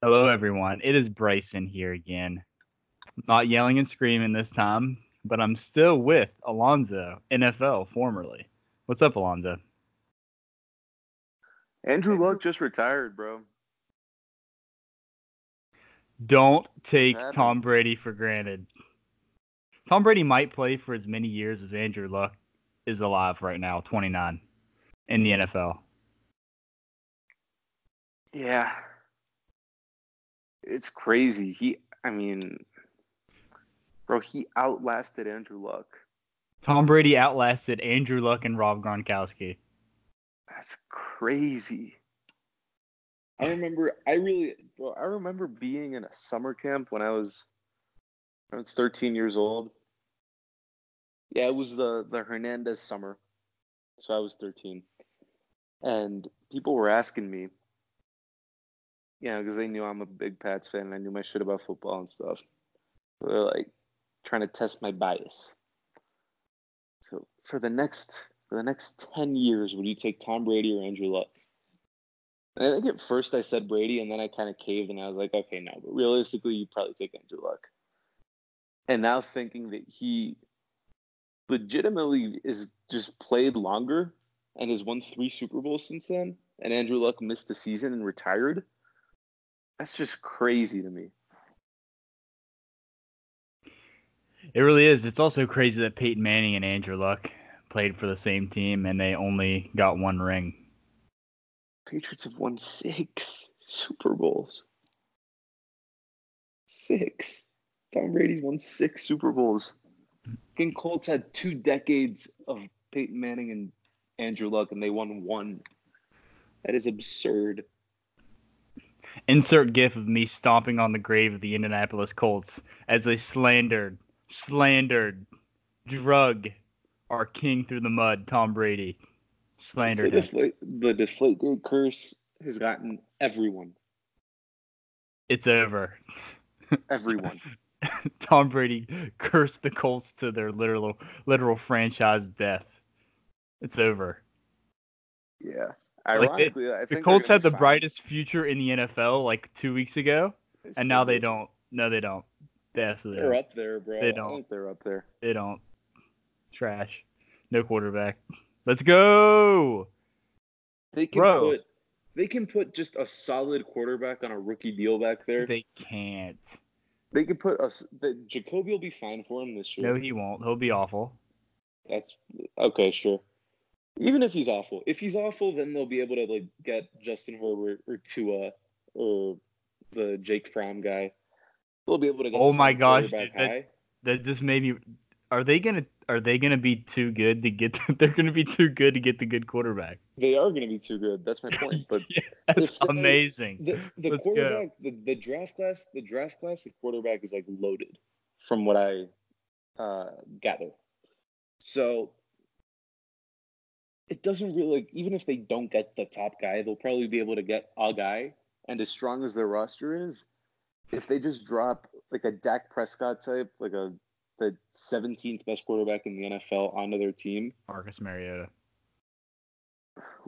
Hello, everyone. It is Bryson here again. Not yelling and screaming this time, but I'm still with Alonzo, NFL formerly. What's up, Alonzo? Andrew Luck just retired, bro. Don't take? Tom Brady for granted. Tom Brady might play for as many years as Andrew Luck is alive right now, 29, in the NFL. Yeah. It's crazy. He, I mean, bro, he outlasted Andrew Luck. Tom Brady outlasted Andrew Luck and Rob Gronkowski. That's crazy. I remember, I really, bro, I remember being in a summer camp when I was, I was 13 years old. Yeah, it was the the Hernandez summer, so I was 13, and people were asking me, you know, because they knew I'm a big Pats fan and I knew my shit about football and stuff. They're like trying to test my bias. So for the next for the next 10 years, would you take Tom Brady or Andrew Luck? And I think at first I said Brady, and then I kind of caved and I was like, okay, no, but realistically, you'd probably take Andrew Luck. And now thinking that he legitimately is just played longer and has won three Super Bowls since then, and Andrew Luck missed a season and retired. That's just crazy to me. It really is. It's also crazy that Peyton Manning and Andrew Luck played for the same team and they only got one ring. Patriots have won six Super Bowls. Six. Tom Brady's won six Super Bowls. King Colts had two decades of Peyton Manning and Andrew Luck, and they won one. That is absurd. Insert gif of me stomping on the grave of the Indianapolis Colts as they slandered, slandered, drug our king through the mud, Tom Brady. Slandered The deflate, the Deflategate curse has gotten everyone. It's over. Everyone. Tom Brady cursed the Colts to their literal literal franchise death. It's over. yeah. Like, Ironically, I think The Colts had the fine. brightest future in the NFL like two weeks ago, They and now they do. don't. No, they don't. They absolutely They're don't. up there, bro. They don't. think they're up there. They don't. Trash. No quarterback. Let's go. They can Bro. put they can put just a solid quarterback on a rookie deal back there. They, They can't. They can put us. Jacoby will be fine for him this year. No, he won't. He'll be awful. That's okay, sure. Even if he's awful, if he's awful, then they'll be able to like get Justin Herbert or Tua or the Jake Fromm guy. They'll be able to get. Oh my gosh, dude, that- That just made me. Are they gonna? Are they gonna be too good to get? they're gonna be too good to get the good quarterback. They are going to be too good. That's my point. But Yeah, that's they- amazing. the the Let's go. quarterback, the, the draft class, the draft class, the quarterback is like loaded, from what I uh, gather. So it doesn't really like even if they don't get the top guy, they'll probably be able to get a guy. And as strong as their roster is, if they just drop like a Dak Prescott type, like a the 17th best quarterback in the NFL onto their team, Marcus Mariota.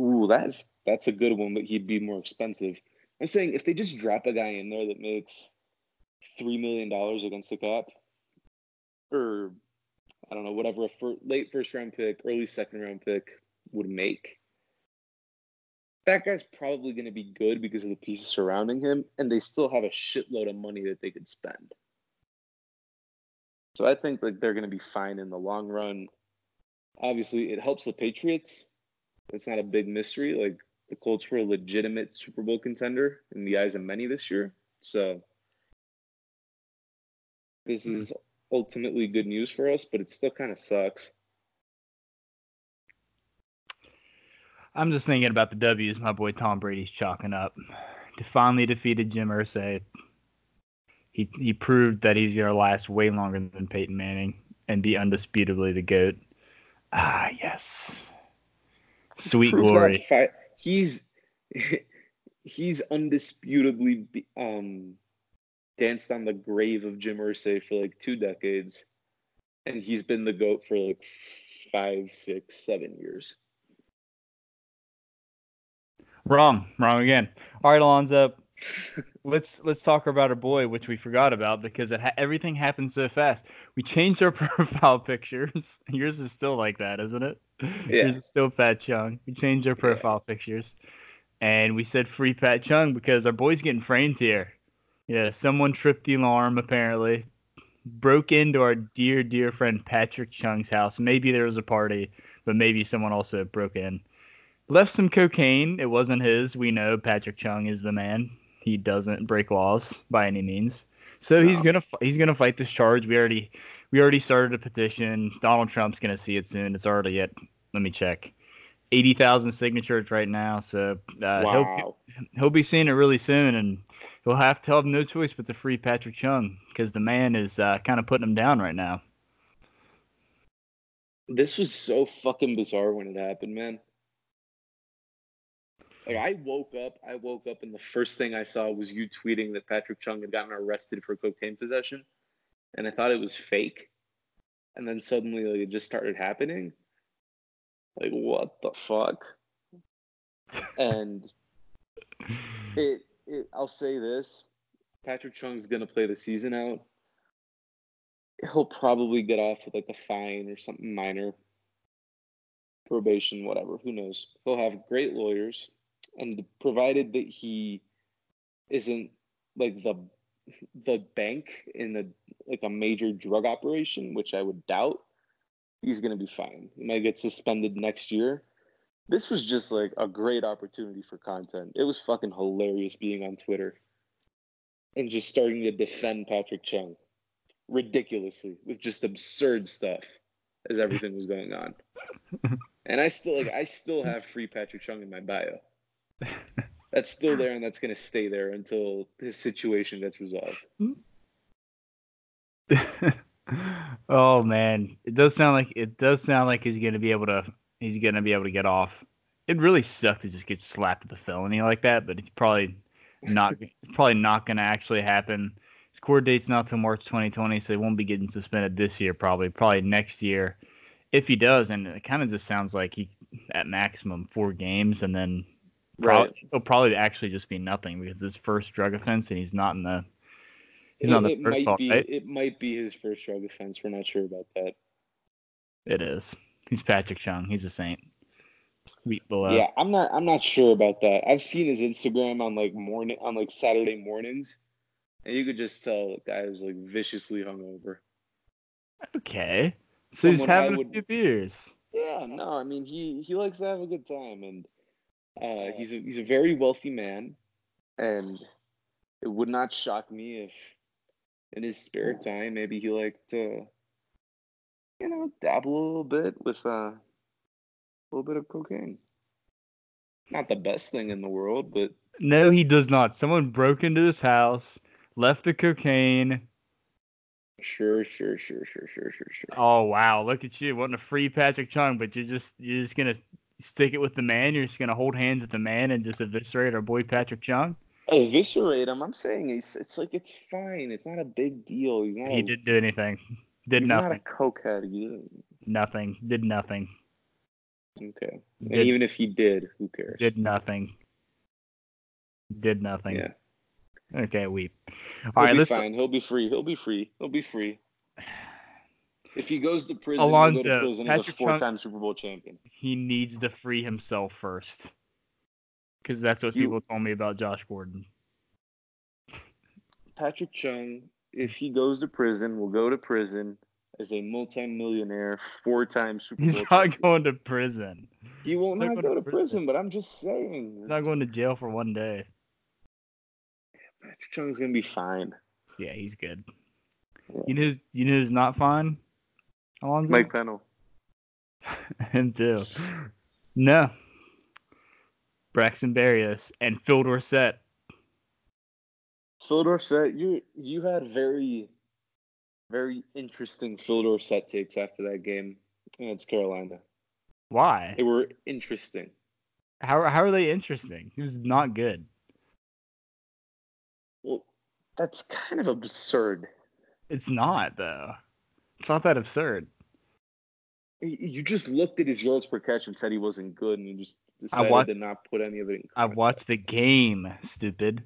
Ooh, that's that's a good one, but he'd be more expensive. I'm saying if they just drop a guy in there that makes three million dollars against the cap, or I don't know, whatever a fir- late first round pick, early second round pick would make, that guy's probably going to be good because of the pieces surrounding him, and they still have a shitload of money that they could spend. So I think like they're going to be fine in the long run. Obviously, it helps the Patriots. It's not a big mystery. Like the Colts were a legitimate Super Bowl contender in the eyes of many this year. So this is ultimately good news for us, but it still kind of sucks. I'm just thinking about the W's my boy Tom Brady's chalking up. To finally defeated Jim Irsay. He he proved that he's gonna last way longer than Peyton Manning and be undisputably the GOAT. Ah yes. Sweet glory. he's he's undisputably um, danced on the grave of Jim Irsay for like two decades, and he's been the goat for like five, six, seven years. Wrong. Wrong again. All right, Alonzo. let's let's talk about our boy, which we forgot about because it ha- everything happened so fast. We changed our profile pictures. Yours is still like that, isn't it? Yeah. Yours is still Pat Chung. We changed our profile pictures, and we said free Pat Chung because our boy's getting framed here. Yeah, someone tripped the alarm apparently, broke into our dear dear friend Patrick Chung's house. Maybe there was a party, but maybe someone also broke in. Left some cocaine. It wasn't his. We know Patrick Chung is the man he doesn't break laws by any means. So he's gonna he's gonna fight this charge. We already we already started a petition. Donald Trump's gonna see it soon. It's already at let me check, eighty thousand signatures right now. So uh, he'll he'll be seeing it really soon, and he'll have to have no choice but to free Patrick Chung because the man is uh, kind of putting him down right now. This was so fucking bizarre when it happened, man. Like I woke up, I woke up, and the first thing I saw was you tweeting that Patrick Chung had gotten arrested for cocaine possession, and I thought it was fake. And then suddenly, like it just started happening. Like what the fuck? And it, it I'll say this: Patrick Chung's gonna play the season out. He'll probably get off with like a fine or something minor, probation, whatever. Who knows? He'll have great lawyers, and provided that he isn't like the the bank in a like a major drug operation, which I would doubt, he's gonna be fine. He might get suspended next year. This was just like a great opportunity for content. It was fucking hilarious being on Twitter and just starting to defend Patrick Chung ridiculously with just absurd stuff as everything was going on. And I still like I still have free Patrick Chung in my bio. That's still there and that's gonna stay there until his situation gets resolved. oh man, it does sound like it does sound like he's gonna be able to he's gonna be able to get off. It really sucked to just get slapped with a felony like that, but it's probably not it's probably not gonna actually happen. His court date's not till March 2020, so he won't be getting suspended this year. Probably probably next year, if he does. And it kind of just sounds like he at maximum four games, and then probably, it'll probably actually just be nothing because his first drug offense, and he's not in the he's It, not the it first might be right? it might be his first drug offense. We're not sure about that. It is. He's Patrick Chung. He's a saint. Week below. yeah, I'm not I'm not sure about that. I've seen his Instagram on like morning on like Saturday mornings, and you could just tell the guy was like viciously hungover. Okay. So he's Someone I having would- a few beers. Yeah, no, I mean he he likes to have a good time, and uh, he's a he's a very wealthy man, and it would not shock me if in his spare time maybe he liked to, you know, dabble a little bit with uh, a little bit of cocaine. Not the best thing in the world, but No, he does not. Someone broke into his house, left the cocaine. sure, sure, sure, sure, sure, sure, sure. Oh wow, look at you wanting to free Patrick Chung, but you're just you're just gonna stick it with the man. You're just gonna hold hands with the man and just eviscerate our boy Patrick Chung. Eviscerate him. I'm saying it's it's like it's fine. It's not a big deal. He's not. He a, didn't do anything. Did he's nothing. not a cokehead. He, Nothing. Did nothing. okay. And even if he did, who cares? did nothing. Did nothing. Yeah. Okay, weep. He'll All right, be let's. fine. He'll be free. He'll be free. He'll be free. If he goes to prison, he'll go to prison as a Patrick Chung- four-time Super Bowl champion. He needs to free himself first, because that's what You- people told me about Josh Gordon. Patrick Chung, if he goes to prison, will go to prison as a multimillionaire, four-time Super He's Bowl. He's not champion. going to prison. He will he's not not go to to prison. prison, but I'm just saying. He's not going to jail for one day. Patrick Chung's gonna be fine. Yeah, he's good. Yeah. You know, who's, you know who's not fine? Alonzo. Mike Pennel. Him too. No. Braxton Berrios and Phil Dorsett. Phil Dorsett, you you had very, very interesting Phil Dorsett takes after that game against Carolina. Why? They were interesting. How how are they interesting? He was not good. Well, that's kind of absurd. It's not though. It's not that absurd. You just looked at his yards per catch and said he wasn't good, and you just decided watched- to not put any of it in. I watched the game, stupid.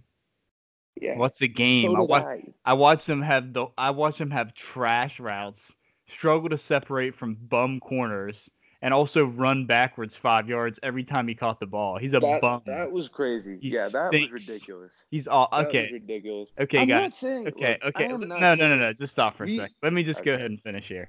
Yeah. What's the game? So I watch I. I watch them have the I watch them have trash routes, struggle to separate from bum corners, and also run backwards five yards every time he caught the ball. He's a That, bum. that was crazy. He yeah, that stinks. was ridiculous. He's all okay. ridiculous. Okay, I'm guys. not saying. Okay, okay. No, no, no, no. Just stop for a we- sec. Let me just go ahead and finish here.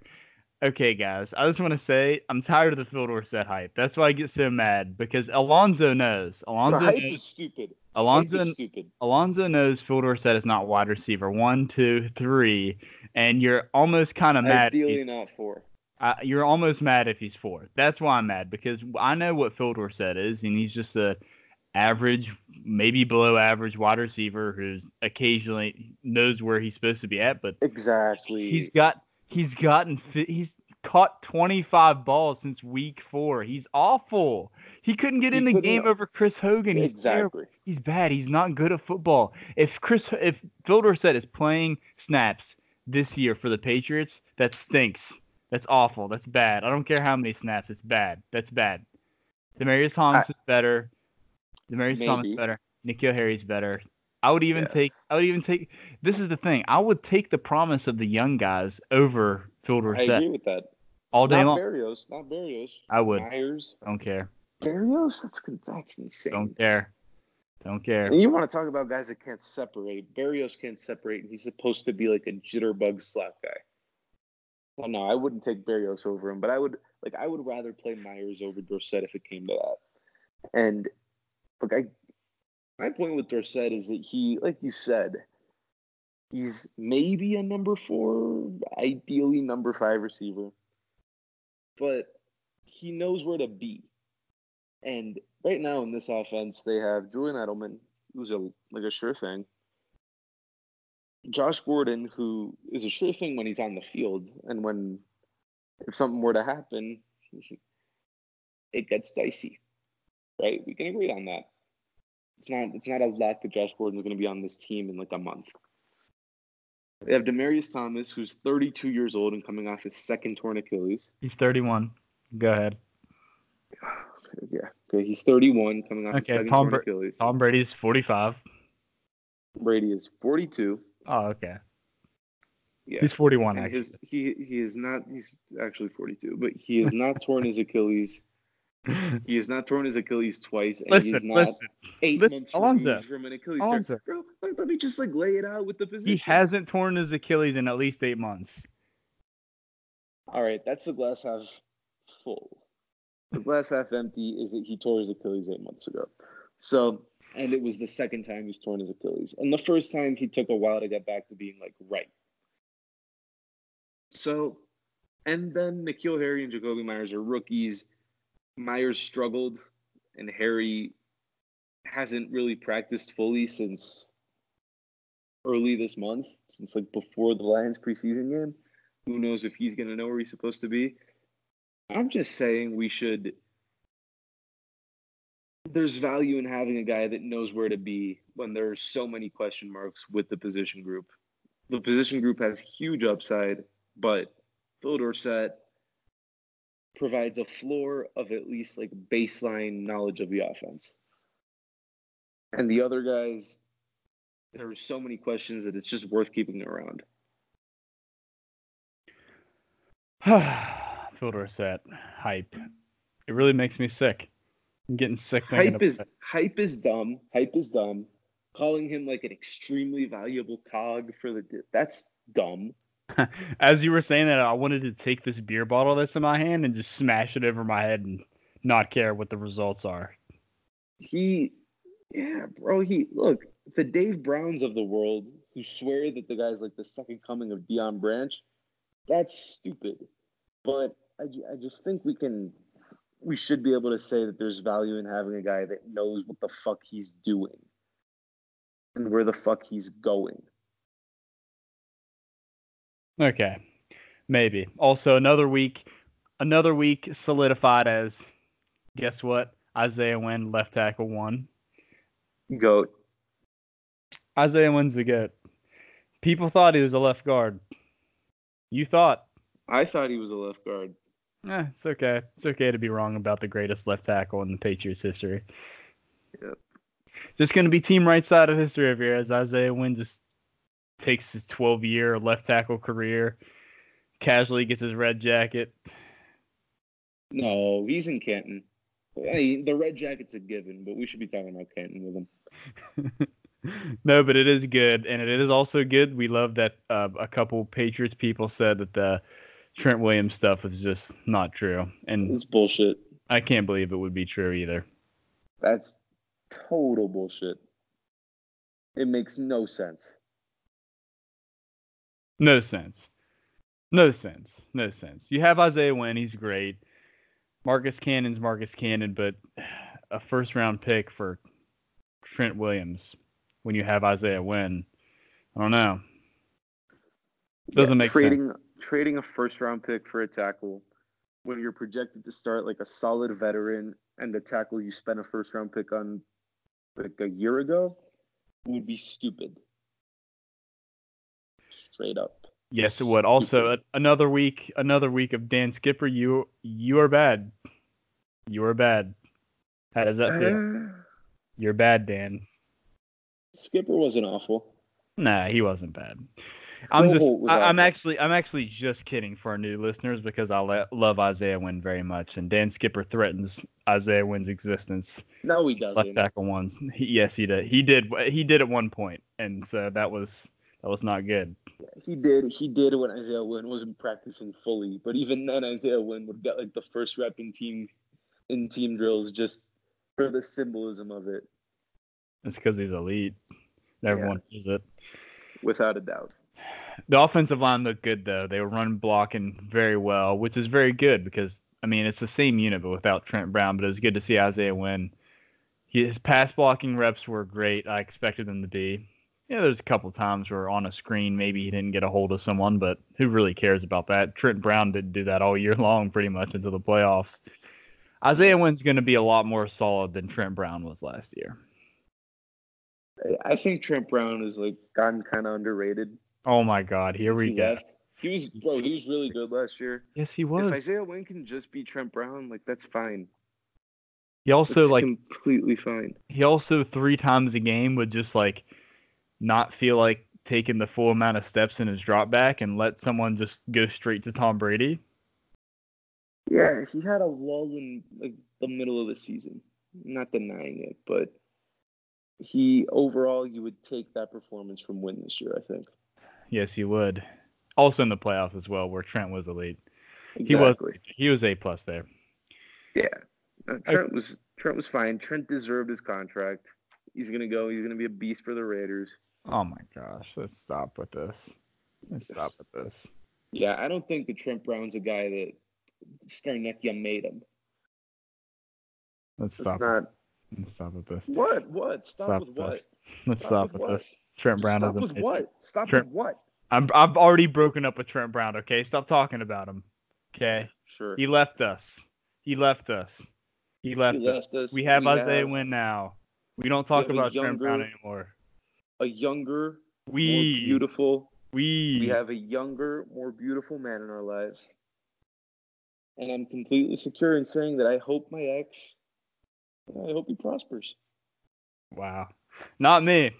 Okay, guys. I just want to say I'm tired of the Phil set hype. That's why I get so mad because Alonzo knows. The Alonzo hype knows. is stupid. Alonzo is stupid. Alonzo knows Phil Dorsett is not wide receiver one, two, three, and you're almost kind of mad. Ideally, not four. Uh, you're almost mad if he's fourth. That's why I'm mad because I know what Phil Dorsett is, and he's just a average, maybe below average wide receiver who's occasionally knows where he's supposed to be at, but Exactly. he's got he's gotten he's caught 25 balls since week four. He's awful. He couldn't get He in the game over Chris Hogan. He's terrible. exactly. He's bad. He's not good at football. If Chris, if Phil Dorsett is playing snaps this year for the Patriots, that stinks. That's awful. That's bad. I don't care how many snaps. It's bad. That's bad. Demaryius Thomas is better. Demaryius Thomas is better. N'Keal Harry's better. I would even Yes. take. I would even take. This is the thing. I would take the promise of the young guys over Phil I agree with that. all day not long. Berrios. Not Berrios. I would. Meyers. Don't care. Berrios. That's that's insane. Don't care. Don't care. And you want to talk about guys that can't separate? Berrios can't separate, and he's supposed to be like a jitterbug slap guy. Well, no, I wouldn't take Berrios over him, but I would like I would rather play Meyers over Dorsett if it came to that. And look, I my point with Dorsett is that he, like you said, he's maybe a number four, ideally number five receiver, but he knows where to be. And right now in this offense, they have Julian Edelman, who's a like a sure thing. Josh Gordon, who is a sure thing when he's on the field, and when if something were to happen, it gets dicey. Right? We can agree on that. It's not it's not a lot that Josh Gordon's going to be on this team in like a month. They have Demaryius Thomas, who's 32 years old and coming off his second torn Achilles. He's 31. Go ahead. Yeah, okay, he's 31, coming off his Okay, second Tom torn Bra- Achilles. Tom Brady's 45. Brady is 42. Oh, okay. Yeah, He's 41. and Actually. his he he is not he's actually 42, but he has not torn his Achilles. He has not torn his Achilles twice, and he's listen, not listen. eight listen, months Alonzo, from an Achilles. Alonzo. Bro, let, let me just like lay it out with the position. He hasn't torn his Achilles in at least eight months. All right, that's the glass half full. The glass half empty is that he tore his Achilles eight months ago. So, and it was the second time he's torn his Achilles. And the first time he took a while to get back to being like right. So, and then N'Keal Harry and Jakobi Meyers are rookies. Meyers struggled, and Harry hasn't really practiced fully since early this month, since like before the Lions preseason game. Who knows if he's going to know where he's supposed to be? I'm just saying we should. There's value in having a guy that knows where to be when there's so many question marks with the position group. The position group has huge upside, but Phil Dorsett provides a floor of at least like baseline knowledge of the offense. And the other guys, there are so many questions that it's just worth keeping around. Phil Dorsett, hype. It really makes me sick. I'm getting sick hype is about hype is dumb. Hype is dumb. Calling him like an extremely valuable cog for the that's dumb. As you were saying that, I wanted to take this beer bottle that's in my hand and just smash it over my head and not care what the results are. He, yeah, bro. He look the Dave Browns of the world who swear that the guy's like the second coming of Deion Branch. That's stupid. But I, I just think we can, we should be able to say that there's value in having a guy that knows what the fuck he's doing and where the fuck he's going. Okay, maybe. Also, another week, another week solidified as, guess what? Isaiah Wynn, left tackle one. Goat. Isaiah Wynn's the goat. People thought he was a left guard. You thought. I thought he was a left guard. Eh, it's okay. It's okay to be wrong about the greatest left tackle in the Patriots history. Yep. Just going to be team right side of history over here as Isaiah Wynn just takes his 12 year left tackle career, casually gets his red jacket. No, he's in Canton. I mean, the red jacket's a given, but we should be talking about Canton with him. no, but it is good, and it is also good. We love that uh, a couple Patriots people said that the Trent Williams stuff is just not true, and it's bullshit. I can't believe it would be true either. That's total bullshit. It makes no sense. No sense. No sense. No sense. You have Isaiah Wynn, he's great. Marcus Cannon's Marcus Cannon, but a first round pick for Trent Williams when you have Isaiah Wynn. I don't know. Doesn't yeah, make trading, sense. Trading a first round pick for a tackle when you're projected to start like a solid veteran and the tackle you spent a first round pick on like a year ago would be stupid. Straight up. Yes, it would. Also, another week, another week of Dan Skipper. You, you are bad. You are bad. How does that feel? Uh, You're bad, Dan. Skipper wasn't awful. Nah, he wasn't bad. I'm just I, am actually I'm actually just kidding for our new listeners because I le- love Isaiah Wynn very much and Dan Skipper threatens Isaiah Wynn's existence. No, he doesn't. Left tackle ones. He, yes, he did. He did. He did at one point, and so that was that was not good. He did. He did when Isaiah Wynn wasn't practicing fully, but even then, Isaiah Wynn would get like the first rep in team in team drills just for the symbolism of it. It's because he's elite. Everyone yeah. knows it. Without a doubt. The offensive line looked good though. They were run blocking very well, which is very good because I mean it's the same unit but without Trent Brown. But it was good to see Isaiah Wynn. His pass blocking reps were great. I expected them to be. Yeah, there's a couple times where on a screen maybe he didn't get a hold of someone, but who really cares about that? Trent Brown didn't do that all year long, pretty much until the playoffs. Isaiah Wynn's going to be a lot more solid than Trent Brown was last year. I think Trent Brown has like gotten kind of underrated. Oh my God! Here we go. Left. He was bro. He was really good last year. Yes, he was. If Isaiah Wynn can just be Trent Brown, like that's fine. He also that's like completely fine. He also three times a game would just like not feel like taking the full amount of steps in his drop back and let someone just go straight to Tom Brady. Yeah, he had a lull in like the middle of the season. Not denying it, but he overall you would take that performance from Wynn this year, I think. Yes, you would. Also in the playoffs as well, where Trent was elite. Exactly. He was he was a plus there. Yeah, uh, Trent I, was Trent was fine. Trent deserved his contract. He's gonna go. He's gonna be a beast for the Raiders. Oh my gosh! Let's stop with this. Let's stop with this. Yeah, I don't think that Trent Brown's a guy that Scarnecchia made him. Let's stop. Not... Let's stop with this. What? What? Stop, stop with what? This. Let's stop, stop with, with this. Trent Brown stop with what? Stop Trent... with what? I'm I've already broken up with Trent Brown. Okay, stop talking about him. Okay. Sure. He left us. He left us. He left, he left us. us. We have we Isaiah have... Wynn now. We don't talk we about younger, Trent Brown anymore. A younger, we beautiful. We we have a younger, more beautiful man in our lives. And I'm completely secure in saying that I hope my ex, I hope he prospers. Wow. Not me.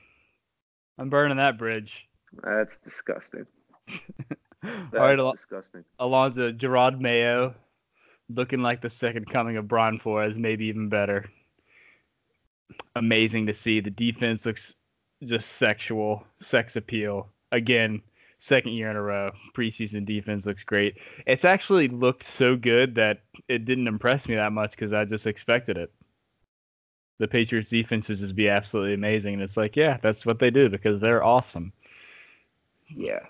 I'm burning that bridge. That's disgusting. That's All right, Al- disgusting. Alonzo, Jerod Mayo, looking like the second coming of Brian Flores, maybe even better. Amazing to see. The defense looks just sexual, sex appeal. Again, second year in a row. Preseason defense looks great. It's actually looked so good that it didn't impress me that much because I just expected it. The Patriots defense would just be absolutely amazing. And it's like, yeah, that's what they do because they're awesome. Yeah.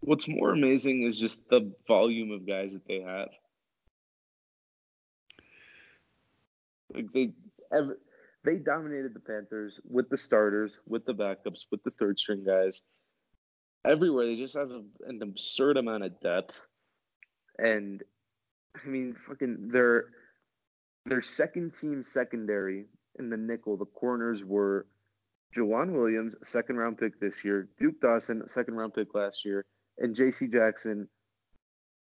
What's more amazing is just the volume of guys that they have. Like they they dominated the Panthers with the starters, with the backups, with the third string guys everywhere. They just have an absurd amount of depth, and I mean, fucking their their second team secondary in the nickel. The corners were Joejuan Williams, second round pick this year, Duke Dawson, second round pick last year, and J.C. Jackson,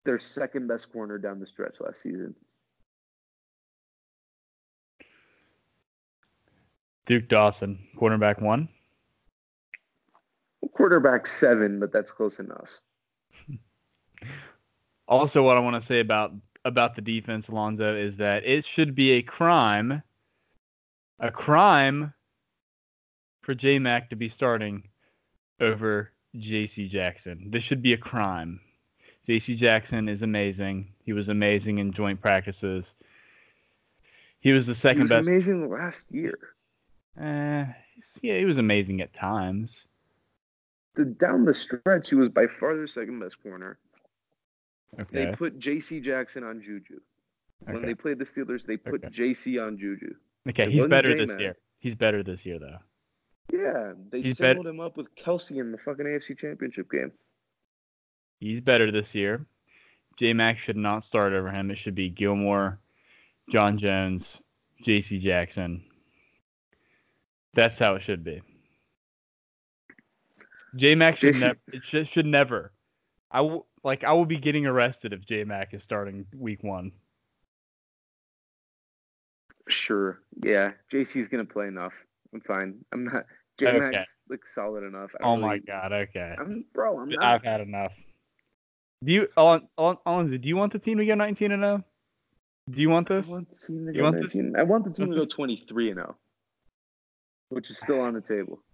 their second best corner down the stretch last season. Duke Dawson, quarterback one. Quarterback seven, but that's close enough. Also, what I want to say about about the defense, Alonzo, is that it should be a crime, a crime for J Mac to be starting over J.C. Jackson. This should be a crime. J.C. Jackson is amazing. He was amazing in joint practices. He was the second he was best. amazing last year. Uh, yeah, he was amazing at times. The, down the stretch, he was by far the second best corner. Okay. They put J.C. Jackson on Juju. When okay. they played the Steelers, they put Okay. J.C. on Juju. Okay, it he's better J-Man. this year. He's better this year though. Yeah, they He's bet- him up with Kelce in the fucking AFC Championship game. He's better this year. J Mac should not start over him. It should be Gilmore, John Jones, J.C. Jackson. That's how it should be. J Mac should JC never. It should, should never. I will like. I will be getting arrested if J Mac is starting week one. Sure. Yeah, JC's gonna play enough. I'm fine. I'm not. J Max Okay. looks solid enough. I Oh my god. Okay. I'm bro. I'm not. I've had enough. Do you, Alon, Alon, Alonzo, do you want the team to go 19 and 0? Do you want I this? want the team to You go want this? I want the team to go this? 23 and 0, which is still on the table.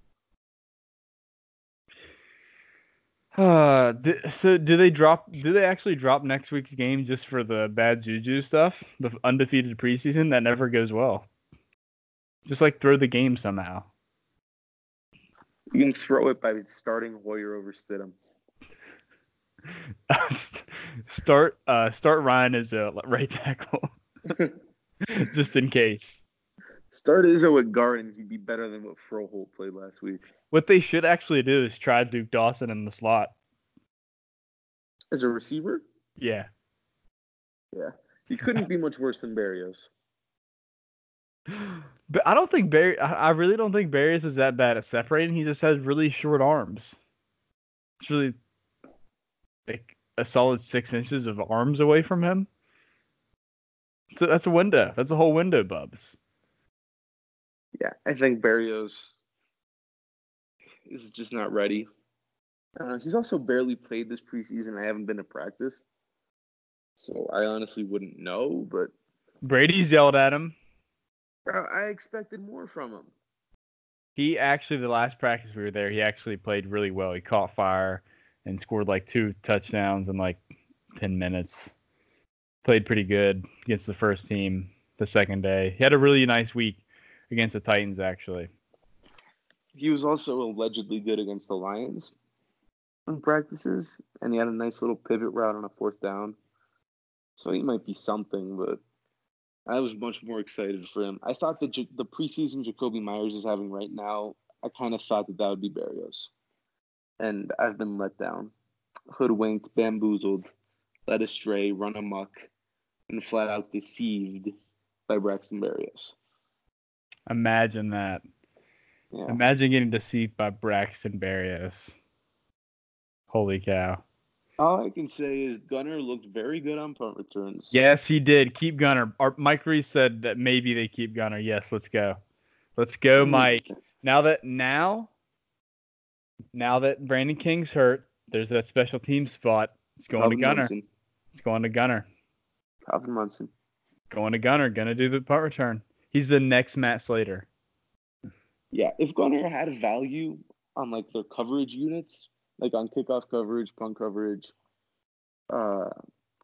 Uh, so do they drop? Do they actually drop next week's game just for the bad juju stuff? The undefeated preseason that never goes well. Just like throw the game somehow. You can throw it by starting Hoyer over Stidham. start uh start Ryan as a right tackle, just in case. Start Izzo with guard, and he'd be better than what Froholdt played last week. What they should actually do is try Duke Dawson in the slot. As a receiver, Yeah. yeah, he couldn't be much worse than Berrios. But I don't think Barry. I really don't think Berrios is that bad at separating. He just has really short arms. It's really like a solid six inches of arms away from him. So that's a window. That's a whole window, Bubs. Yeah, I think Berrios is just not ready. Uh, he's also barely played this preseason. I haven't been to practice, so I honestly wouldn't know. But Brady's yelled at him. Uh, I expected more from him. He actually, the last practice we were there, he actually played really well. He caught fire and scored like two touchdowns in like 10 minutes. Played pretty good against the first team the second day. He had a really nice week against the Titans, actually. He was also allegedly good against the Lions in practices, and he had a nice little pivot route on a fourth down. So he might be something, but I was much more excited for him. I thought that J- the preseason Jakobi Meyers is having right now, I kind of thought that that would be Berrios. And I've been let down, hoodwinked, bamboozled, led astray, run amok, and flat out deceived by Braxton Berrios. Imagine that. Yeah. Imagine getting deceived by Braxton Berrios. Holy cow. All I can say is Gunner looked very good on punt returns. Yes, he did. Keep Gunner. Our, Mike Reiss said that maybe they keep Gunner. Yes, let's go. Let's go, mm. Mike. Now that now, now that Brandon King's hurt, there's that special team spot. It's going Calvin to Gunner. Munson. It's going to Gunner. Calvin Munson. Going to Gunner. Gonna do the punt return. He's the next Matt Slater. Yeah, if Gunner had value on like their coverage units, like on kickoff coverage, punt coverage, uh,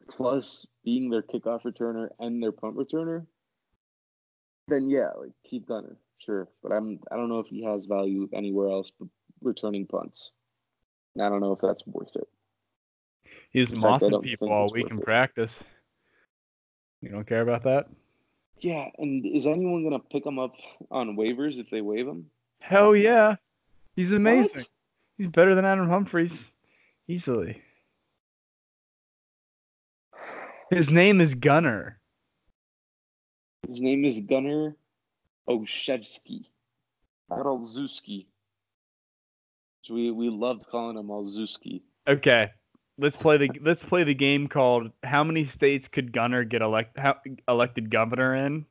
plus being their kickoff returner and their punt returner, then yeah, like keep Gunner, sure. But I'm I don't know if he has value anywhere else but returning punts. And I don't know if that's worth it. He's In mossing people all week in it. practice. You don't care about that? Yeah, and is anyone gonna pick him up on waivers if they waive him? Hell yeah. He's amazing. What? He's better than Adam Humphries. Easily. His name is Gunner. His name is Gunner Olszewski. So we we loved calling him Olszewski. Okay. Let's play the let's play the game called How many states could Gunner get elect how, elected governor in?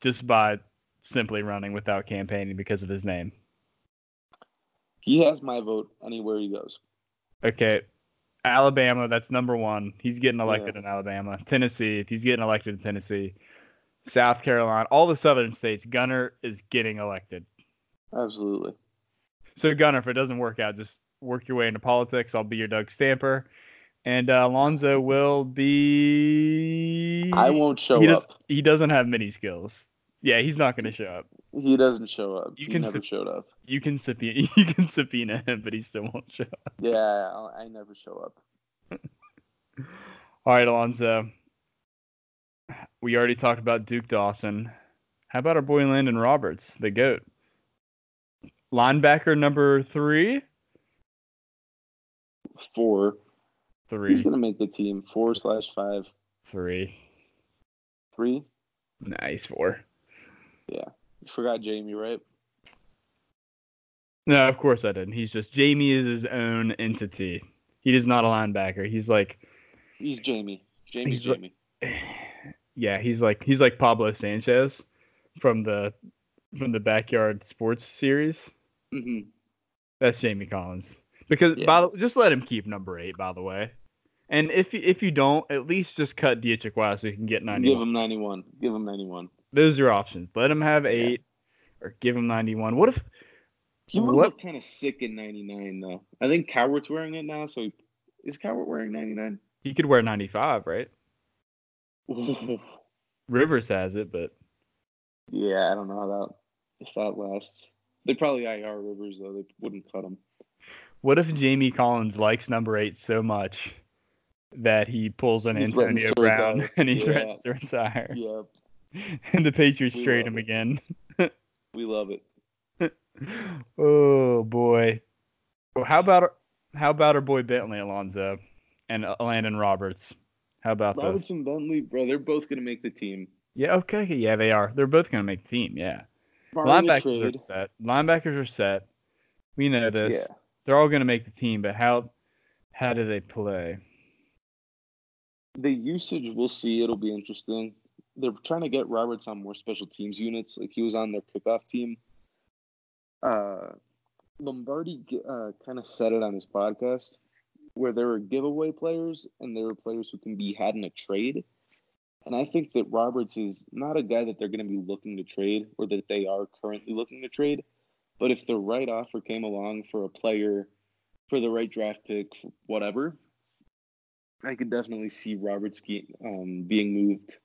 Just by simply running without campaigning because of his name. He has my vote anywhere he goes. Okay. Alabama, that's number one. He's getting elected yeah. in Alabama. Tennessee, if he's getting elected in Tennessee. South Carolina, all the southern states, Gunner is getting elected. Absolutely. So Gunner, if it doesn't work out, just work your way into politics. I'll be your Doug Stamper. And uh, Alonzo will be. I won't show he does, up. He doesn't have many skills. Yeah, he's not going to show up. He doesn't show up. You he can never showed up. You can subpoena. You can subpoena him, but he still won't show up. Yeah, I'll, I never show up. All right, Alonzo. We already talked about Duke Dawson. How about our boy Elandon Roberts, the goat? Linebacker number three. Four. Three. He's gonna make the team. Four slash five. Three. Three. Nice four. Yeah. You forgot Jamie, right? No, of course I didn't. He's just Jamie is his own entity. He is not a linebacker. He's like He's Jamie. Jamie's he's Jamie. Like, yeah, he's like he's like Pablo Sanchez from the from the backyard sports series. Mm-hmm. That's Jamie Collins. Because yeah. by the, just let him keep number eight, by the way. And if you, if you don't, at least just cut Wise so you can get ninety. Give him ninety one. Give him ninety one. Those are your options. Let him have eight, yeah. or give him ninety one. What if? He would look kind of sick in ninety nine though. I think Cowart's wearing it now. So he, is Cowart wearing ninety nine? He could wear ninety five, right? Rivers has it, but yeah, I don't know how that if that lasts. They probably IR Rivers though. They wouldn't cut him. What if Jamie Collins likes number eight so much that he pulls an Antonio Brown and he yeah. threatens to retire? Yep. And the Patriots we trade him it. again. we love it. oh boy. Well, how about how about our boy Bentley Alonzo and uh, Elandon Roberts? How about Roberts this? and Bentley, bro? They're both gonna make the team. Yeah. Okay. Yeah, they are. They're both gonna make the team. Yeah. Linebackers are set. Linebackers are set. We know this. Yeah. They're all going to make the team, but how how do they play? The usage, we'll see. It'll be interesting. They're trying to get Roberts on more special teams units. Like he was on their kickoff team. Uh, Lombardi uh, kind of said it on his podcast, where there were giveaway players and there were players who can be had in a trade. And I think that Roberts is not a guy that they're going to be looking to trade or that they are currently looking to trade. But if the right offer came along for a player, for the right draft pick, whatever, I could definitely see Roberts being, um, being moved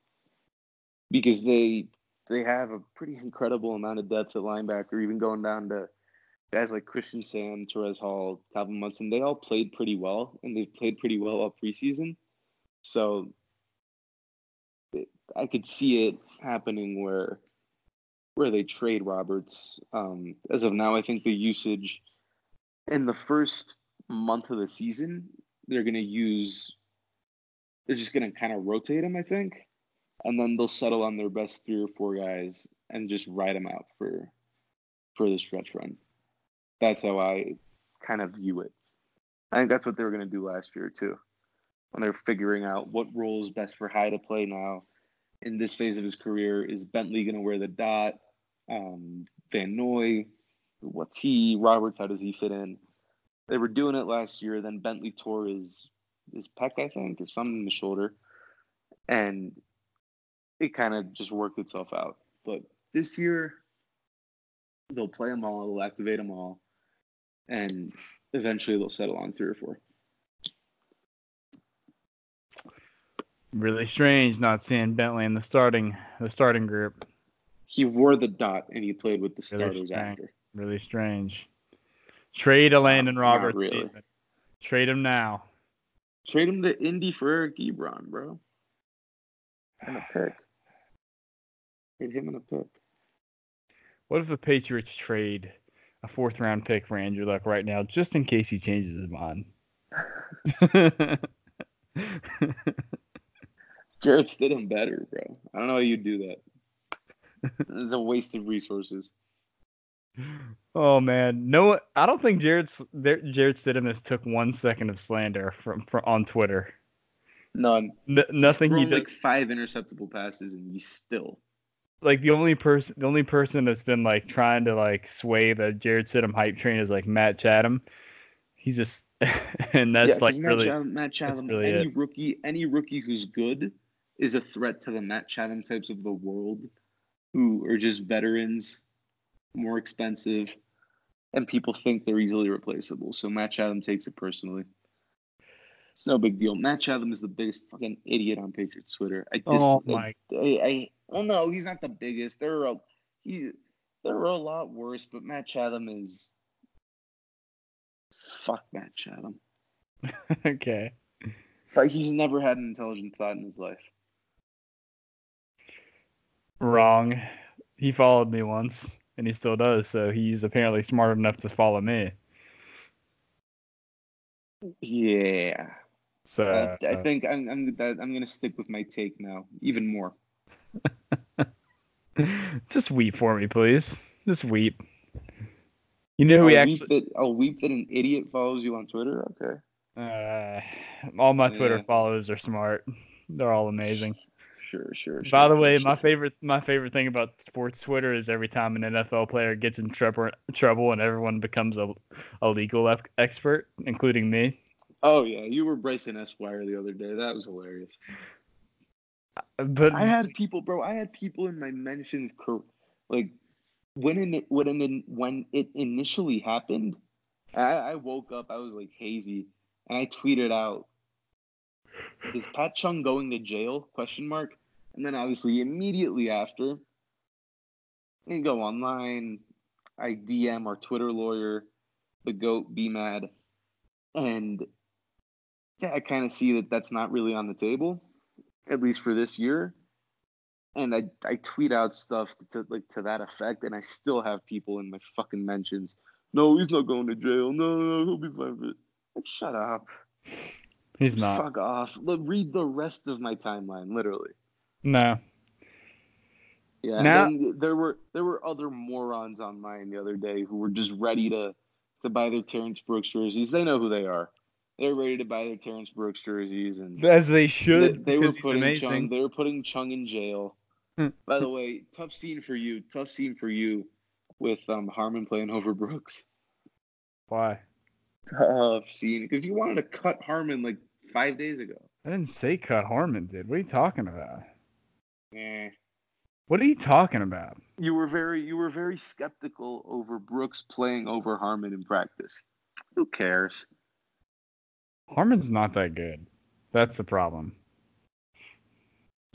because they they have a pretty incredible amount of depth at linebacker, even going down to guys like Christian Sam, Terez Hall, Calvin Munson. They all played pretty well, and they've played pretty well all preseason. So I could see it happening where where they trade Roberts. Um, as of now, I think the usage in the first month of the season, they're going to use, they're just going to kind of rotate him, I think. And then they'll settle on their best three or four guys and just ride them out for for the stretch run. That's how I kind of view it. I think that's what they were going to do last year too, when they're figuring out what role is best for High to play now in this phase of his career. Is Bentley going to wear the dot? Um, Van Noy, what's he? Roberts, how does he fit in? They were doing it last year. Then Bentley tore his his pec, I think, or something in the shoulder, and it kind of just worked itself out. But this year, they'll play them all, they'll activate them all, and eventually they'll settle on three or four. Really strange not seeing Bentley in the starting the starting group. He wore the dot and he played with the really starters strange. after. Really strange. Trade a Elandon Roberts really. season. Trade him now. Trade him to Indy for Eric Ebron, bro. And a pick. Him in a pick. What if the Patriots trade a fourth round pick for Andrew Luck right now, just in case he changes his mind? Jarrett Stidham better, bro. I don't know how you do that. it's a waste of resources. Oh man, no, I don't think Jared Jarrett Stidham has took one second of slander from, from on Twitter. None. N- nothing. He like five interceptable passes, and he's still like the only person the only person that's been like trying to like sway the Jarrett Stidham hype train is like Matt Chatham. He's just and that's Yeah, like Matt really Chatham, Matt Chatham really any it. rookie, any rookie who's good is a threat to the Matt Chatham types of the world, who are just veterans, more expensive, and people think they're easily replaceable. So Matt Chatham takes it personally. It's no big deal. Matt Chatham is the biggest fucking idiot on Patriots Twitter. I dis- Oh my I, I well no, he's not the biggest. There are a, he there are a lot worse, but Matt Chatham is fuck Matt Chatham. okay. Like he's never had an intelligent thought in his life. Wrong. He followed me once and he still does, so he's apparently smart enough to follow me. Yeah, So I, I uh, think I'm I'm I'm gonna stick with my take now, even more. just weep for me, please. Just weep. You know we weep actually that I'll weep that an idiot follows you on Twitter. Okay, uh, all my Twitter Yeah. followers are smart. They're all amazing. sure, sure. By the way, sure, my favorite my favorite thing about sports Twitter is every time an NFL player gets in trouble trouble and everyone becomes a, a legal expert, including me. Oh yeah, you were Bryson Esquire the other day. That was hilarious. But I had people, bro. I had people in my mentions, like when in when in, when it initially happened. I, I woke up, I was like hazy, and I tweeted out, "Is Pat Chung going to jail?" Question mark. And then obviously immediately after, you go online. I DM our Twitter lawyer, the goat, be mad, and I kind of see that that's not really on the table at least for this year. And I, I tweet out stuff to like to that effect, and I still have people in my fucking mentions. No, he's not going to jail. No, no, he'll be fine. Like, shut up. he's not. Fuck off. Look, read the rest of my timeline, literally. No. Yeah. Now- there were there were other morons on mine the other day who were just ready to to buy their Terrence Brooks jerseys. They know who they are. They're ready to buy their Terrence Brooks jerseys and As they They, should they were because he's putting. Chung. They were putting Chung in jail. By the way, tough scene for you. Tough scene for you with um, Harmon playing over Brooks. Why? Tough scene because you wanted to cut Harmon like five days ago. I didn't say cut Harmon did. What are you talking about? Yeah. What are you talking about? You were very you were very skeptical over Brooks playing over Harmon in practice. Who cares? Harmon's not that good. That's the problem.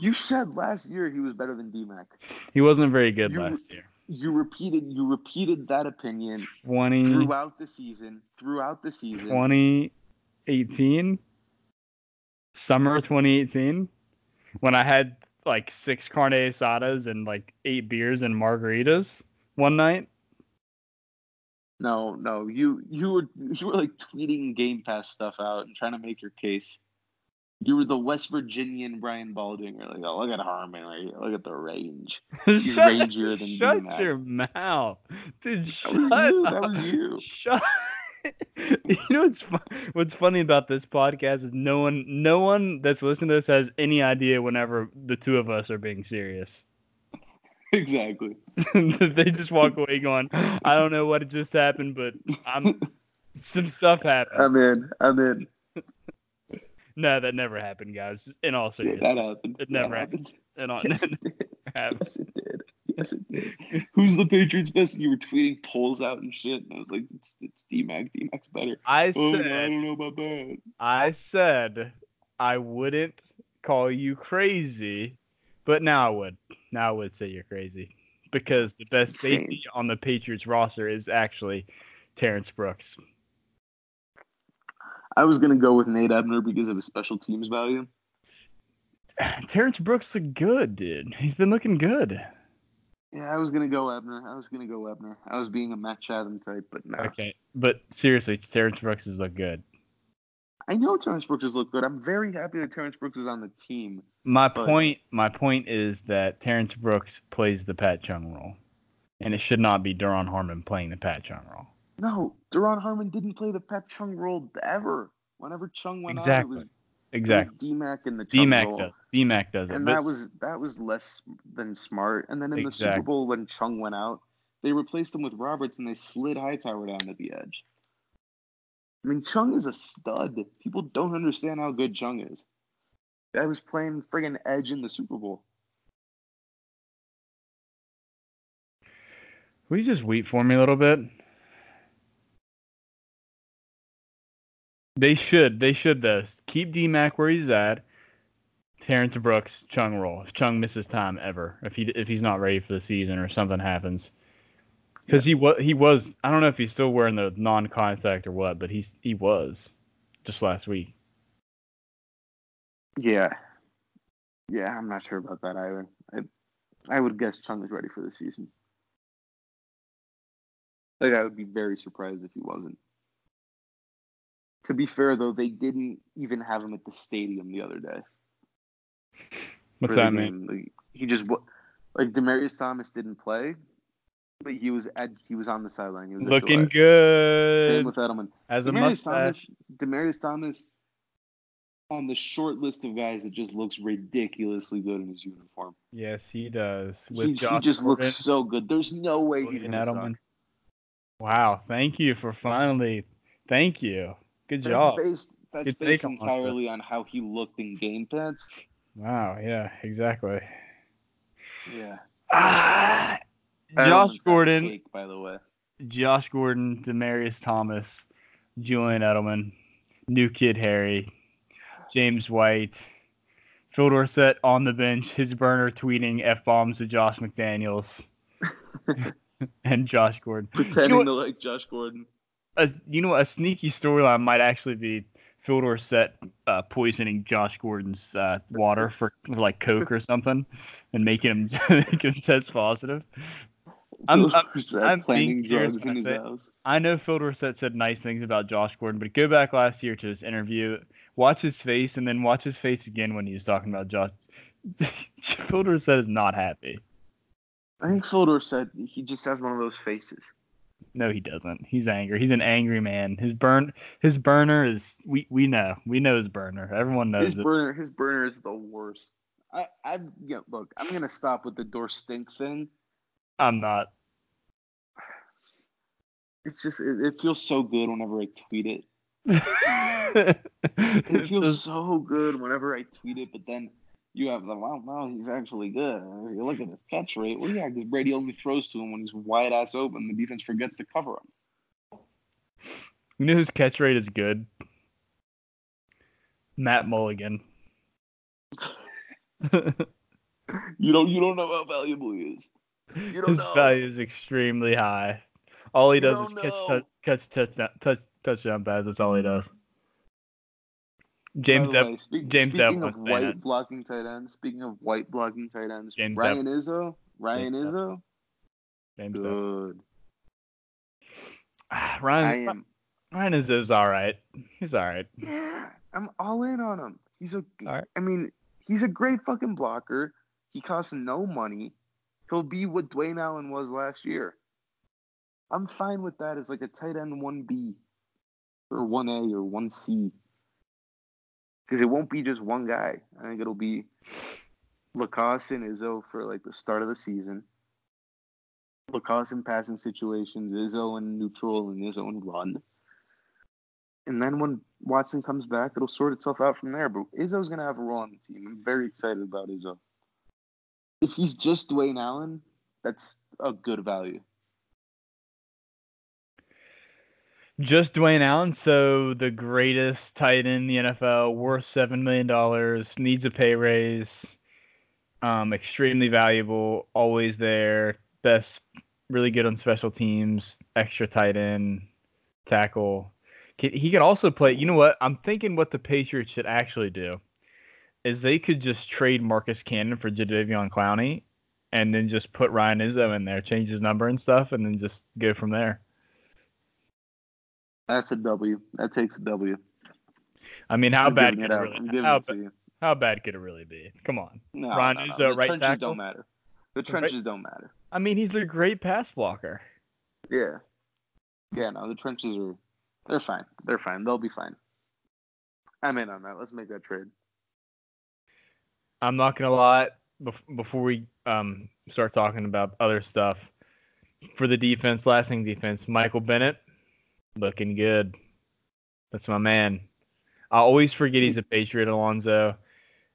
You said last year he was better than DMAC. He wasn't very good You- last year. You repeated you repeated that opinion 20, throughout the season. Throughout the season. 2018, summer 2018, when I had like six carne asadas and like eight beers and margaritas one night. No, no, you you were you were like tweeting Game Pass stuff out and trying to make your case. You were the West Virginian Brian Baldwin. You're like, oh, look at Harmon, right? look at the range. He's shut rangier than shut D-Mac. your mouth, dude. That Shut was you. That was you. Shut. you know what's what's funny about this podcast is no one no one that's listening to this has any idea whenever the two of us are being serious. Exactly. they just walk away going, I don't know what just happened, but I'm some stuff happened. I'm in. I'm in. no, that never happened, guys. In all Yeah, seriousness, that happened. It never That happened. In all, Yes, it did. happened. Yes, it did. Yes, it did. Who's the Patriots best? And you were tweeting polls out and shit. And I was like, it's, it's D-Mac. D-Mac's better. I Oh, no, I don't know about that. I said, I wouldn't call you crazy, but now I would. Now I would say you're crazy because the best safety on the Patriots roster is actually Terrence Brooks. I was going to go with Nate Ebner because of his special teams value. Terrence Brooks look good, dude. He's been looking good. Yeah, I was gonna go Ebner. I was gonna go Ebner. I was being a Matt Chatham type, but no. Okay, but seriously, Terrence Brooks has looked good. I know Terrence Brooks has looked good. I'm very happy that Terrence Brooks is on the team. My But- point, my point is that Terrence Brooks plays the Pat Chung role, and it should not be Duron Harmon playing the Pat Chung role. No, Duron Harmon didn't play the Pat Chung role ever. Whenever Chung went Exactly. on, it was Exactly. DMAC and the Chung DMAC does. DMAC does it. and that was that was less than smart. And then in the Super Bowl when Chung went out, they replaced him with Roberts and they slid Hightower down to the edge. I mean, Chung is a stud. People don't understand how good Chung is. Guy was playing friggin' edge in the Super Bowl. Will you just wait for me a little bit? They should. They should though. Keep DMAC where he's at. Terrence Brooks, Chung roll. If Chung misses time ever, if he if he's not ready for the season or something happens, because he was he was. I don't know if he's still wearing the non-contact or what, but he's he was just last week. Yeah. Yeah, I'm not sure about that either. I, I would guess Chung is ready for the season. Like, I would be very surprised if he wasn't. To be fair, though, they didn't even have him at the stadium the other day. What's that mean? Like, he just like Demaryius Thomas didn't play, but he was at he was on the sideline. He was Looking good Same with Edelman. as a Demaryius mustache. Thomas, Demaryius Thomas, on the short list of guys that just looks ridiculously good in his uniform. Yes, he does. With He, he just Gordon, looks so good. There's no way he's gonna Edelman. suck. Wow, thank you for finally. Thank you. Good That's job. based. That's Good based take on entirely on how he looked in game pants. Wow, yeah, exactly. Yeah. Ah, Josh Gordon, cake, by the way. Josh Gordon, Demaryius Thomas, Julian Edelman, new kid Harry, James White, Phil Dorsett on the bench, his burner tweeting f bombs to Josh McDaniels, and Josh Gordon. Pretending what- to like Josh Gordon. A, you know, a sneaky storyline might actually be Phil Dorsett uh, poisoning Josh Gordon's uh, water for, for like Coke or something, and making him making him test positive. I'm- I'm- I'm being serious when I say- I know Phil Dorsett said nice things about Josh Gordon, but go back last year to his interview, watch his face, and then watch his face again when he was talking about Josh. Phil said is not happy. I think Phil said he just has one of those faces. No, he doesn't. He's angry. He's an angry man. His burn, his burner is. We we know. We know his burner. Everyone knows His it. burner, his burner is the worst. I, I, yeah, look, I'm gonna stop with the door stink thing. I'm not. It's just, it, it feels so good whenever I tweet it. It feels so good whenever I tweet it, but then you have the wow, wow, he's actually good. You look at his catch rate. Well, yeah, because Brady only throws to him when he's wide ass open. The defense forgets to cover him. you know whose catch rate is good? Matt Mulligan. You don't, you don't know how valuable he is. You don't His know. value is extremely high. All he You does is don't catch know. touch, catch touchdown touch touchdown passes. That's all he does. James By the Depp. way, speak- James speaking Depp of white blocking tight ends, speaking of white blocking tight ends, James Ryan Izzo, Ryan James Izzo, James good. Ah, I Ryan am. Ryan is all right. He's all right. Yeah, I'm all in on him. He's a. Right. I mean, he's a great fucking blocker. He costs no money. He'll be what Dwayne Allen was last year. I'm fine with that as like a tight end one B, or one A or one C. Because it won't be just one guy. I think it'll be LaCosse and Izzo for like the start of the season. LaCosse in passing situations, Izzo in neutral, and Izzo in run. And then when Watson comes back, it'll sort itself out from there. But Izzo's going to have a role on the team. I'm very excited about Izzo. If he's just Dwayne Allen, that's a good value. Just Dwayne Allen, so the greatest tight end in the NFL, worth seven million dollars, needs a pay raise, um, extremely valuable, always there, best, really good on special teams, extra tight end, tackle. He could also play. You know what? I'm thinking what the Patriots should actually do is they could just trade Marcus Cannon for Jadeveon Clowney, and then just put Ryan Izzo in there, change his number and stuff, and then just go from there. That's a W. That takes a W. I mean, how I'm bad could it it really? How, it to ba- you. how bad could it really be? Come on. No, Ron no, no. Izzo, the right trenches tackle? don't matter. The The right- trenches don't matter. I mean, he's a great pass blocker. Yeah. Yeah, no, the trenches are they're fine. They're fine. They'll be fine. I'm in on that. Let's make that trade. I'm not gonna lie. Before we um start talking about other stuff, for the defense, last thing defense, Michael Bennett, looking good. That's my man. I always forget he's a Patriot, Alonzo.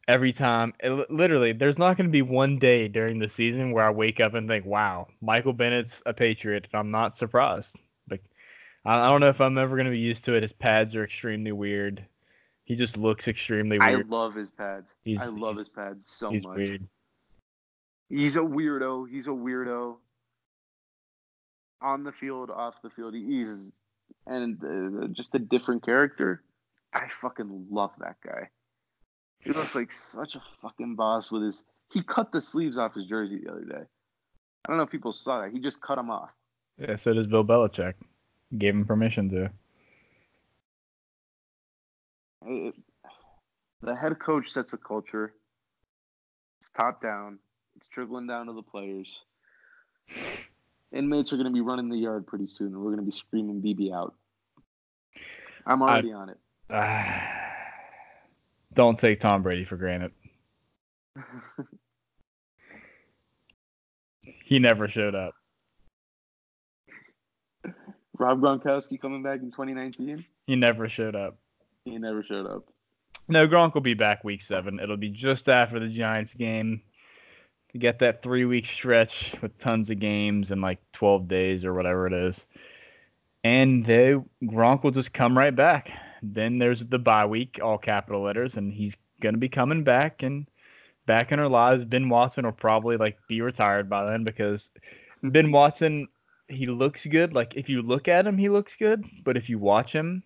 Every time, it, literally, there's not going to be one day during the season where I wake up and think, "Wow, Michael Bennett's a Patriot," and I'm not surprised. Like, I, I don't know if I'm ever going to be used to it. His pads are extremely weird. He just looks extremely weird. I love his pads. He's- I love his pads so He's much. weird. He's a weirdo. He's a weirdo. On the field, off the field, he's and uh, just a different character. I fucking love that guy. He looks like such a fucking boss with his. He cut the sleeves off his jersey the other day. I don't know if people saw that. He just cut them off. Yeah, so does Bill Belichick. Gave him permission to. It- the head coach sets a culture. It's top down. It's trickling down to the players. Inmates are going to be running the yard pretty soon, and we're going to be screaming BB out. I'm already on it. don't take Tom Brady for granted. He never showed up. Rob Gronkowski coming back in 2019. He never showed up. He never showed up. No, Gronk will be back week seven. It'll be just after the Giants game to get that three week stretch with tons of games in like 12 days or whatever it is. And they Gronk will just come right back. Then there's the bye week, all capital letters, and he's gonna be coming back and back in our lives. Ben Watson will probably like be retired by then because Ben Watson he looks good. Like if you look at him, he looks good, but if you watch him,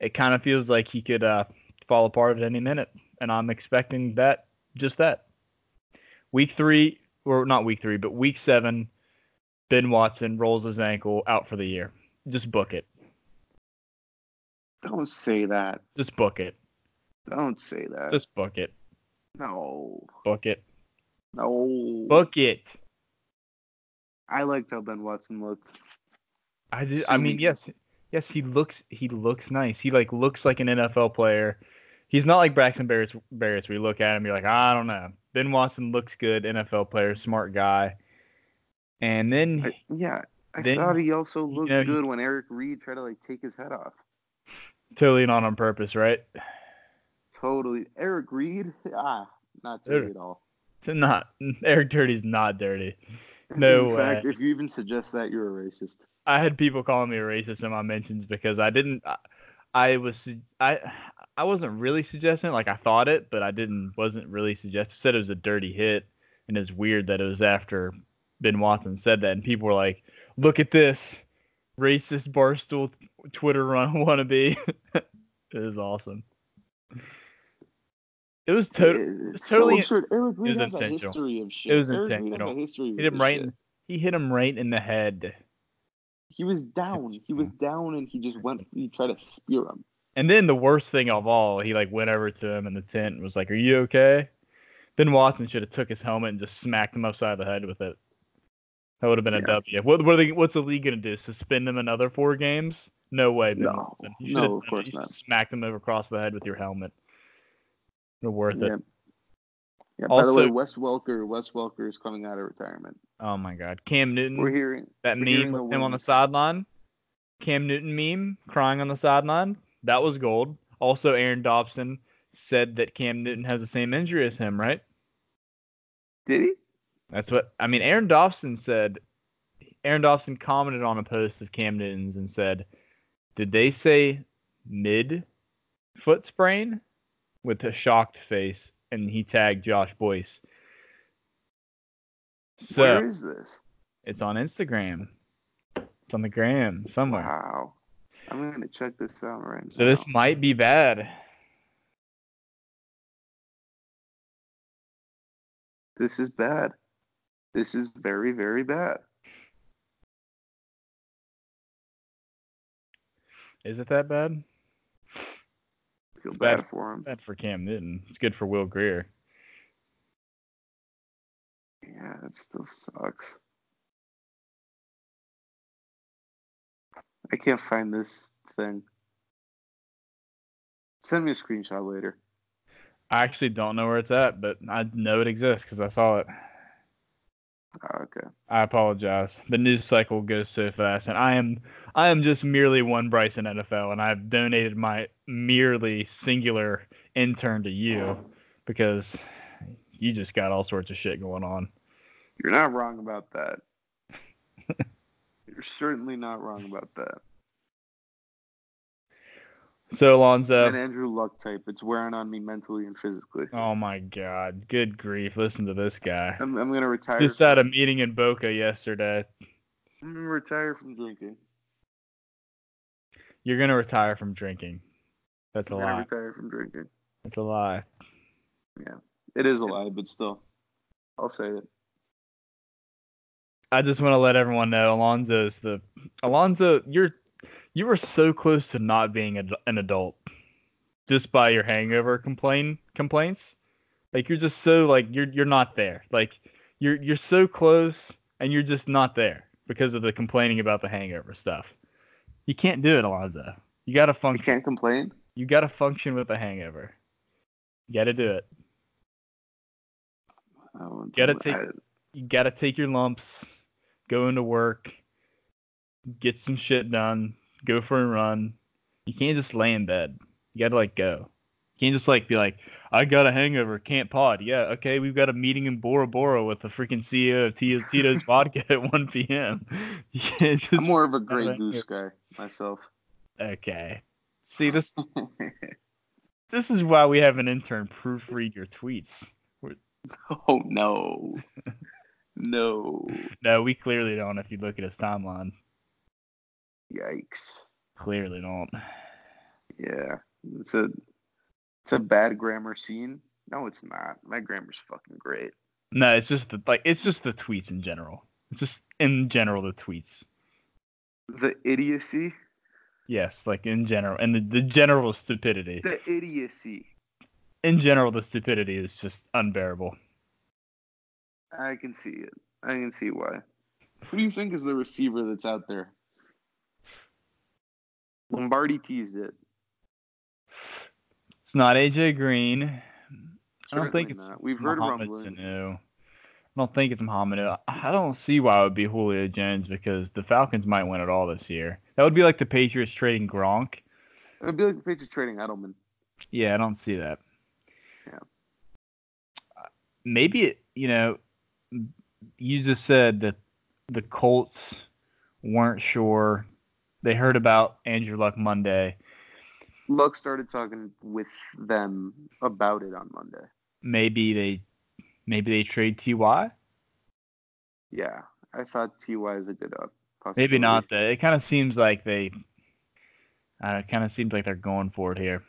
it kind of feels like he could uh, fall apart at any minute. And I'm expecting that, just that. Week three, or not week three, but week seven, Ben Watson rolls his ankle out for the year. Just book it. Don't say that. Just book it. Don't say that. Just book it. no. Book it. No. Book it. I liked how Ben Watson looked. I did. I mean, yes, yes. He looks. He looks nice. He like looks like an NFL player. He's not like Braxton Berrios. Berrios, where you look at him, you're like, I don't know. Ben Watson looks good. NFL player, smart guy. And then I, yeah. I Then, thought he also looked know, he- good when Eric Reid tried to like take his head off. totally not on purpose, right? Totally. Eric Reid? Ah, not dirty at all. To not Eric Dirty's not dirty. No In fact, way. if you even suggest that, you're a racist. I had people calling me a racist in my mentions because I didn't. I, I was I I wasn't really suggesting it, like I thought it, but I didn't wasn't really suggesting. Said it was a dirty hit, and it's weird that it was after Ben Watson said that, and people were like, "Look at this, racist barstool Twitter run wannabe." it was awesome. It was total. It's totally- so. Eric Reid was has a intentional. history of shit. It was Eric intentional. a history Hit him right. In, he hit him right in the head. He was down. He was down, and he just went. He tried to spear him. And then the worst thing of all, he like went over to him in the tent and was like, "Are you okay?" Ben Watson should have took his helmet and just smacked him upside the head with it. That would have been a Yeah. W. What, what are they, what's the league gonna do? Suspend him another four games? No way, Ben No. Watson. You No, should have of course not. smacked him over across the head with your helmet. You're worth Yeah. it. Yeah. By the way, Also- Wes Welker. Wes Welker is coming out of retirement. Oh my God, Cam Newton. We're hearing. that we're meme hearing with him on the sideline, Cam Newton meme crying on the sideline. That was gold. Also, Aaron Dobson said that Cam Newton has the same injury as him, right? Did he? That's what I mean. Aaron Dobson said. Aaron Dobson commented on a post of Cam Newton's and said, "Did they say mid foot sprain?" With a shocked face, and he tagged Josh Boyce. So Where is this? it's on Instagram. It's on the gram somewhere. Wow. I'm gonna check this out right So now. So this might be bad. This is bad. This is very, very bad. Is it that bad? feel It's bad, bad. for him. Bad for Cam Newton. It's good for Will Grier. Yeah, that still sucks. I can't find this thing. Send me a screenshot later. I actually don't know where it's at, but I know it exists because I saw it. Oh, okay. I apologize. The news cycle goes so fast, and I am I am just merely one Bryson NFL, and I've donated my merely singular intern to you because you just got all sorts of shit going on. You're not wrong about that. You're certainly not wrong about that. So Alonzo, An Andrew Luck type. It's wearing on me mentally and physically. oh my god, good grief! Listen to this guy. I'm, I'm gonna retire. Just from, had a meeting in Boca yesterday. I'm gonna retire from drinking. You're gonna retire from drinking. That's a I'm lie. retire from drinking. That's a lie. Yeah, it is a lie, but still, I'll say it. I just want to let everyone know Alonzo's the Alonzo. You're you were so close to not being a, an adult just by your hangover complain complaints. Like you're just so like you're you're not there. Like you're you're so close and you're just not there because of the complaining about the hangover stuff. You can't do it, Alonzo. You got to You function. can't complain. You got to function with a hangover. You got to do it. I don't- Gotta take- you gotta take your lumps, go into work, get some shit done, go for a run. You can't just lay in bed. You gotta like go. You can't just like be like, I got a hangover, can't pod. Yeah, okay, we've got a meeting in Bora Bora with the freaking CEO of Tito's, Tito's Vodka at 1 p.m. Just I'm more of a Grey Goose guy myself. okay. See this. This is why we have an intern proofread your tweets. oh no, no, No, we clearly don't. If you look at his timeline, yikes! clearly don't. Yeah, it's a it's a bad grammar scene. No, it's not. My grammar's fucking great. No, it's just the like it's just the tweets in general. It's just in general the tweets. The idiocy, Yes, like in general, and the, the general stupidity. the idiocy. In general, the stupidity is just unbearable. I can see it. I can see why. Who do you think is the receiver that's out there? Lombardi teased it. It's not AJ Green. I don't think it's not. We've heard Mohamed rumblings. Sanu. I don't think it's Mohamed. I I don't see why it would be Julio Jones because the Falcons might win it all this year. That would be like the Patriots trading Gronk. It'd be like the Patriots trading Edelman. Yeah, I don't see that. Yeah. Maybe it, you know, you just said that the Colts weren't sure. They heard about Andrew Luck Monday. Luck started talking with them about it on Monday. Maybe they, maybe they trade Ty. Yeah, I thought Ty is a good up. Maybe not. That it kind of seems like they. Uh, it kind of seems like they're going for it here.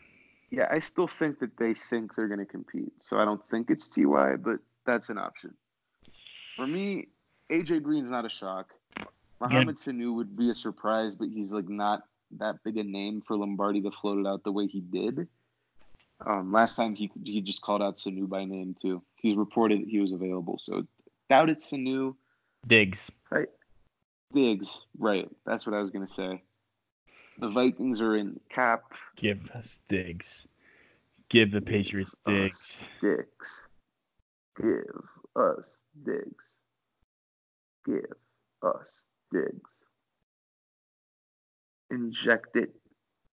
Yeah, I still think that they think they're going to compete. So I don't think it's Ty, but that's an option. For me, AJ Green's not a shock. Mohamed Sanu would be a surprise, but he's like not that big a name for Lombardi to float it out the way he did. Um, last time he he just called out Sanu by name too. He's reported that he was available, so doubt it's Sanu. Diggs. Right? Diggs, right? That's what I was gonna say. The Vikings are in cap. Give us Diggs. Give the Patriots Diggs. Diggs. Give us Diggs. Give us Diggs. Inject it.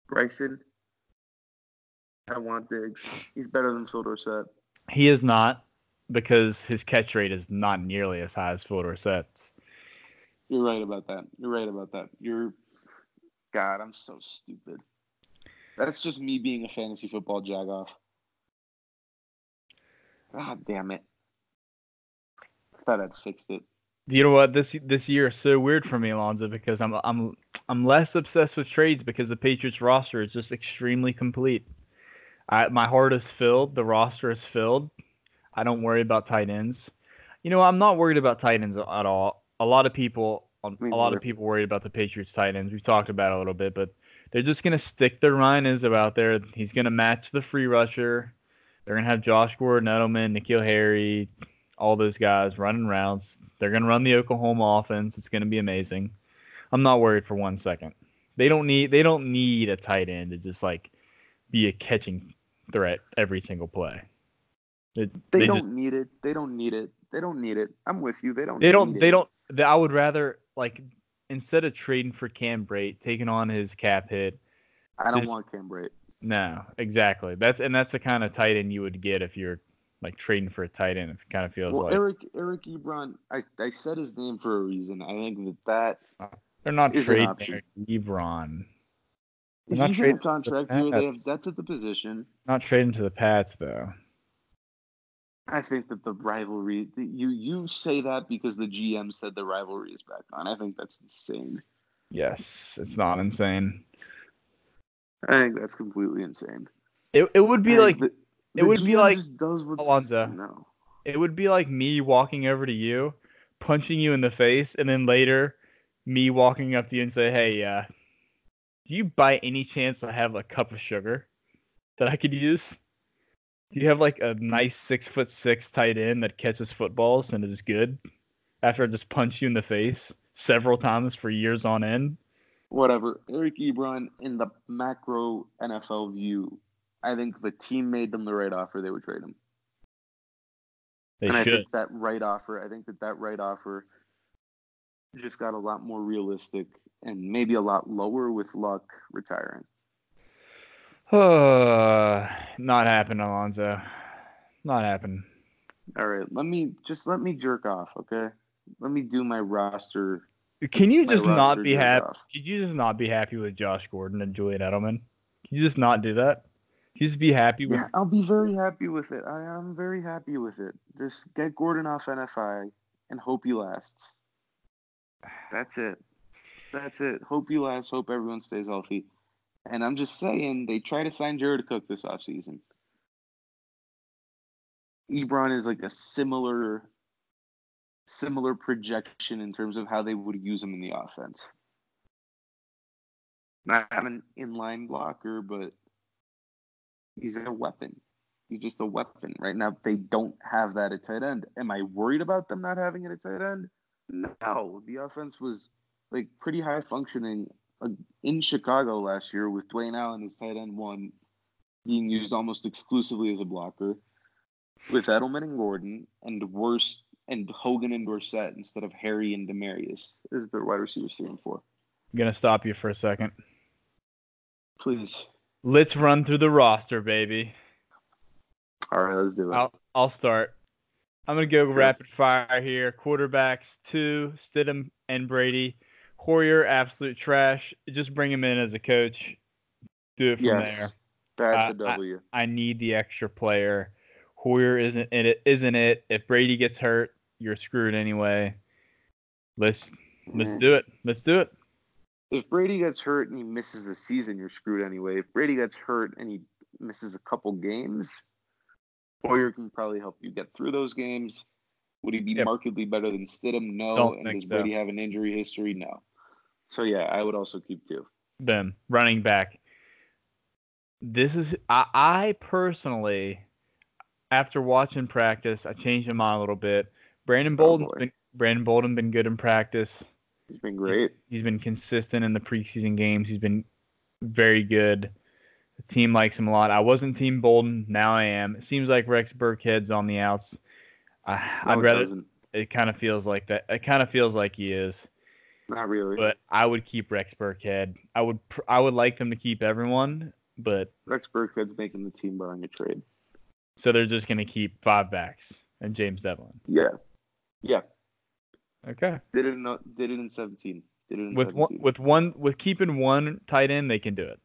Bryson. I want Diggs. He's better than Phil Dorsett. He is not because his catch rate is not nearly as high as Phil Dorsett's. You're right about that. You're right about that. You're God, I'm so stupid. That's just me being a fantasy football jagoff. God damn it. I thought I'd fixed it. You know what? This this year is so weird for me, Alonzo, because I'm I'm I'm less obsessed with trades because the Patriots roster is just extremely complete. I, my heart is filled. The roster is filled. I don't worry about tight ends. You know, I'm not worried about tight ends at all. A lot of people, a lot of people worried about the Patriots tight ends. We've talked about it a little bit, but they're just gonna stick their Ryan Izzo out there. He's gonna match the free rusher. They're gonna have Josh Gordon, Edelman, N'Keal Harry, all those guys running routes. They're gonna run the Oklahoma offense. It's gonna be amazing. I'm not worried for one second. They don't need they don't need a tight end to just like be a catching threat every single play. It- They, they don't just need it. They don't need it. They don't need it. I'm with you. They don't. they don't need they it. don't they, I would rather like instead of trading for Cam Brate, taking on his cap hit. I don't want Cam Brate. No, exactly. That's and that's the kind of tight end you would get if you're like trading for a tight end. It kind of feels Well, like Eric Eric Ebron, I, I said his name for a reason. I think that that uh, they're not trading. Eric Ebron. They're he's in trading a for the contract year. They have depth at the position. Not trading to the Pats though. I think that the rivalry. the- You you say that because the GM said the rivalry is back on. I think that's insane. Yes, it's not insane. I think that's completely insane. It it would be like the- it the would be like- does what's Alonzo. No. it would be like me walking over to you, punching you in the face, and then later me walking up to you and say, "Hey, uh, do you by any chance have a cup of sugar that I could use? Do you have like a nice six foot six tight end that catches footballs and is good?" After I just punch you in the face several times for years on end. Whatever. Eric Ebron in the macro NFL view. I think if the team made them the right offer, they would trade him. They and I should. think that right offer, I think that that right offer just got a lot more realistic and maybe a lot lower with Luck retiring. not happen, Alonzo. Not happen. All right, let me just let me jerk off, okay? Let me do my roster. Can you just not be happy? off. Could you just not be happy with Josh Gordon and Julian Edelman? Can you just not do that? Just be happy with Yeah, I'll be very happy with it. I am very happy with it. Just get Gordon off NFI and hope he lasts. That's it. That's it. Hope he lasts. Hope everyone stays healthy. And I'm just saying, they try to sign Jared Cook this offseason. Ebron is like a similar similar projection in terms of how they would use him in the offense. Not an inline blocker, but he's a weapon. He's just a weapon. Right now, they don't have that at tight end. Am I worried about them not having it at tight end? No. The offense was like pretty high functioning uh, in Chicago last year with Dwayne Allen as tight end one being used almost exclusively as a blocker, with Edelman and Gordon and worse and Hogan and Dorsett instead of Harry and Demaryius is their wide receiver three and four. I'm gonna stop you for a second. Please. Let's run through the roster, baby. All right, let's do it. I'll I'll start. I'm gonna go rapid fire here. Quarterbacks two, Stidham and Brady. Hoyer, absolute trash. Just bring him in as a coach. Do it from there. yes, that's Uh, a W. I need the extra player. Hoyer isn't it isn't it. If Brady gets hurt, you're screwed anyway. Let's let's Mm. do it. Let's do it. If Brady gets hurt and he misses the season, you're screwed anyway. If Brady gets hurt and he misses a couple games, Hoyer can probably help you get through those games. Would he be Yep. markedly better than Stidham? No. Don't and does so. Brady have an injury history? No. So yeah, I would also keep two. Then running back. This is I, I personally, after watching practice, I changed my mind a little bit. Brandon Oh, Bolden's boy. been Brandon Bolden been good in practice. He's been great. He's been consistent in the preseason games. He's been very good. The team likes him a lot. I wasn't Team Bolden. Now I am. It seems like Rex Burkhead's on the outs. I, No, I'd rather. doesn't. It kind of feels like that. It kind of feels like he is. Not really. But I would keep Rex Burkhead. I would. pr- I would like them to keep everyone, but Rex Burkhead's making the team barring a trade. so they're just gonna keep five backs and James Develin. Yeah. Yeah. Okay. Did it in did it in seventeen. Did it in With one, with one, with keeping one tight end, they can do it,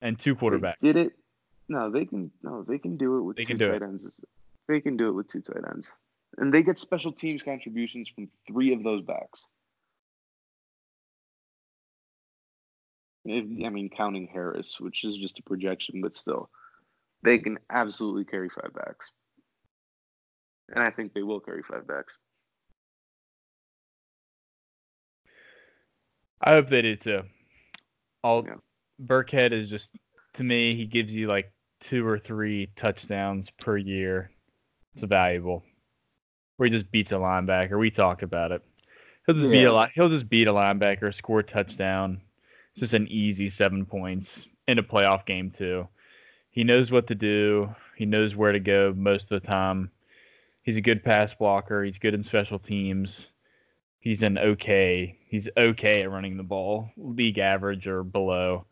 and two They quarterbacks. Did it? No, they can. No, they can do it with They two tight ends. They can do it with two tight ends, and they get special teams contributions from three of those backs. If- I mean, counting Harris, which is just a projection, but still, they can absolutely carry five backs, and I think they will carry five backs. I hope they do too. All Yeah. Burkhead is just to me, he gives you like two or three touchdowns per year. It's valuable. Where he just beats a linebacker. We talked about it. He'll just beat a lot. He'll just beat a linebacker, score a touchdown. It's just an easy seven points. in a playoff game too. He knows what to do. He knows where to go most of the time. He's a good pass blocker. He's good in special teams. He's an okay. He's okay at running the ball, league average or below.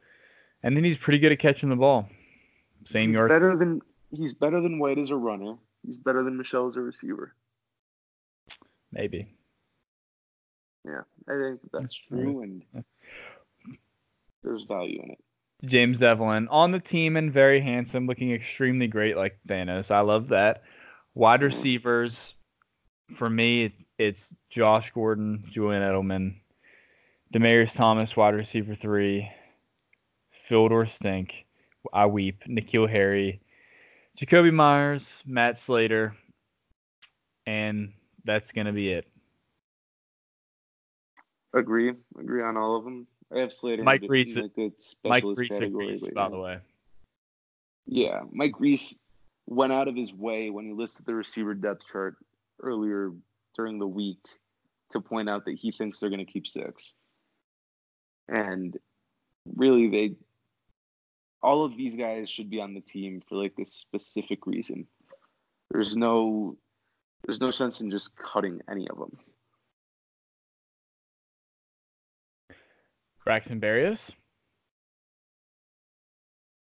And then he's pretty good at catching the ball. Same he's yard. better than he's better than White as a runner. He's better than Michel as a receiver. Maybe. Yeah, I think that's true, and there's value in it. James Develin on the team and very handsome, looking extremely great like Thanos. I love that. Wide Mhm. receivers, for me, it's Josh Gordon, Julian Edelman, Demaryius Thomas, wide receiver three, Fildor Stink, I weep, N'Keal Harry, Jakobi Meyers, Matt Slater, and that's gonna be it. Agree, agree on all of them. I have Slater Mike Reiss- Mike Reiss by the way. Yeah, Mike Reiss went out of his way when he listed the receiver depth chart earlier during the week to point out that he thinks they're going to keep six. And really, they all of these guys should be on the team for like this specific reason. There's no there's no sense in just cutting any of them. Braxton Berrios.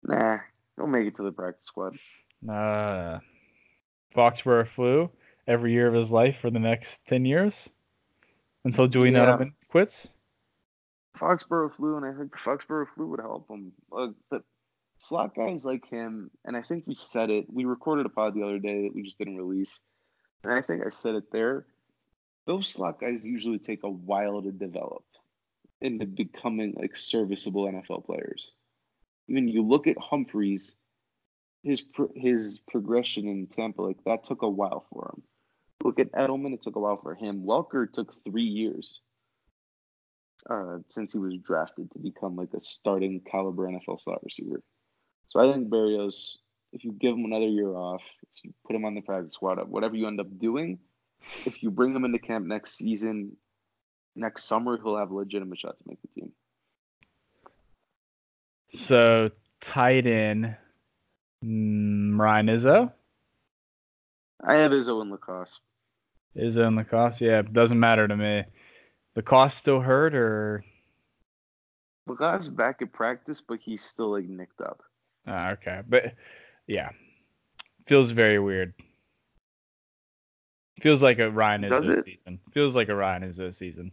Nah, don't make it to the practice squad. Uh, Foxborough flu every year of his life for the next 10 years until Julian Yeah. Edelman quits. Foxborough flu, and I think the Foxborough flu would help him. Look, but slot guys like him, and I think we said it. We recorded a pod the other day that we just didn't release, and I think I said it there. Those slot guys usually take a while to develop into becoming like serviceable NFL players. Even you look at Humphries, his pro- his progression in Tampa, like that took a while for him. Look at Edelman; it took a while for him. Welker took three years uh, since he was drafted to become like a starting caliber NFL slot receiver. So I think Berrios, if you give him another year off, if you put him on the practice squad, whatever you end up doing, if you bring him into camp next season, next summer, he'll have a legitimate shot to make the team. So tight end, mm, Ryan Izzo. I have Izzo and LaCosse. Izzo and LaCosse. Yeah, it doesn't matter to me. LaCosse still hurt or? LaCosse's back at practice, but he's still like nicked up. Ah, okay, but yeah, feels very weird. Feels like a Ryan Does Izzo it? season. Feels like a Ryan Izzo season.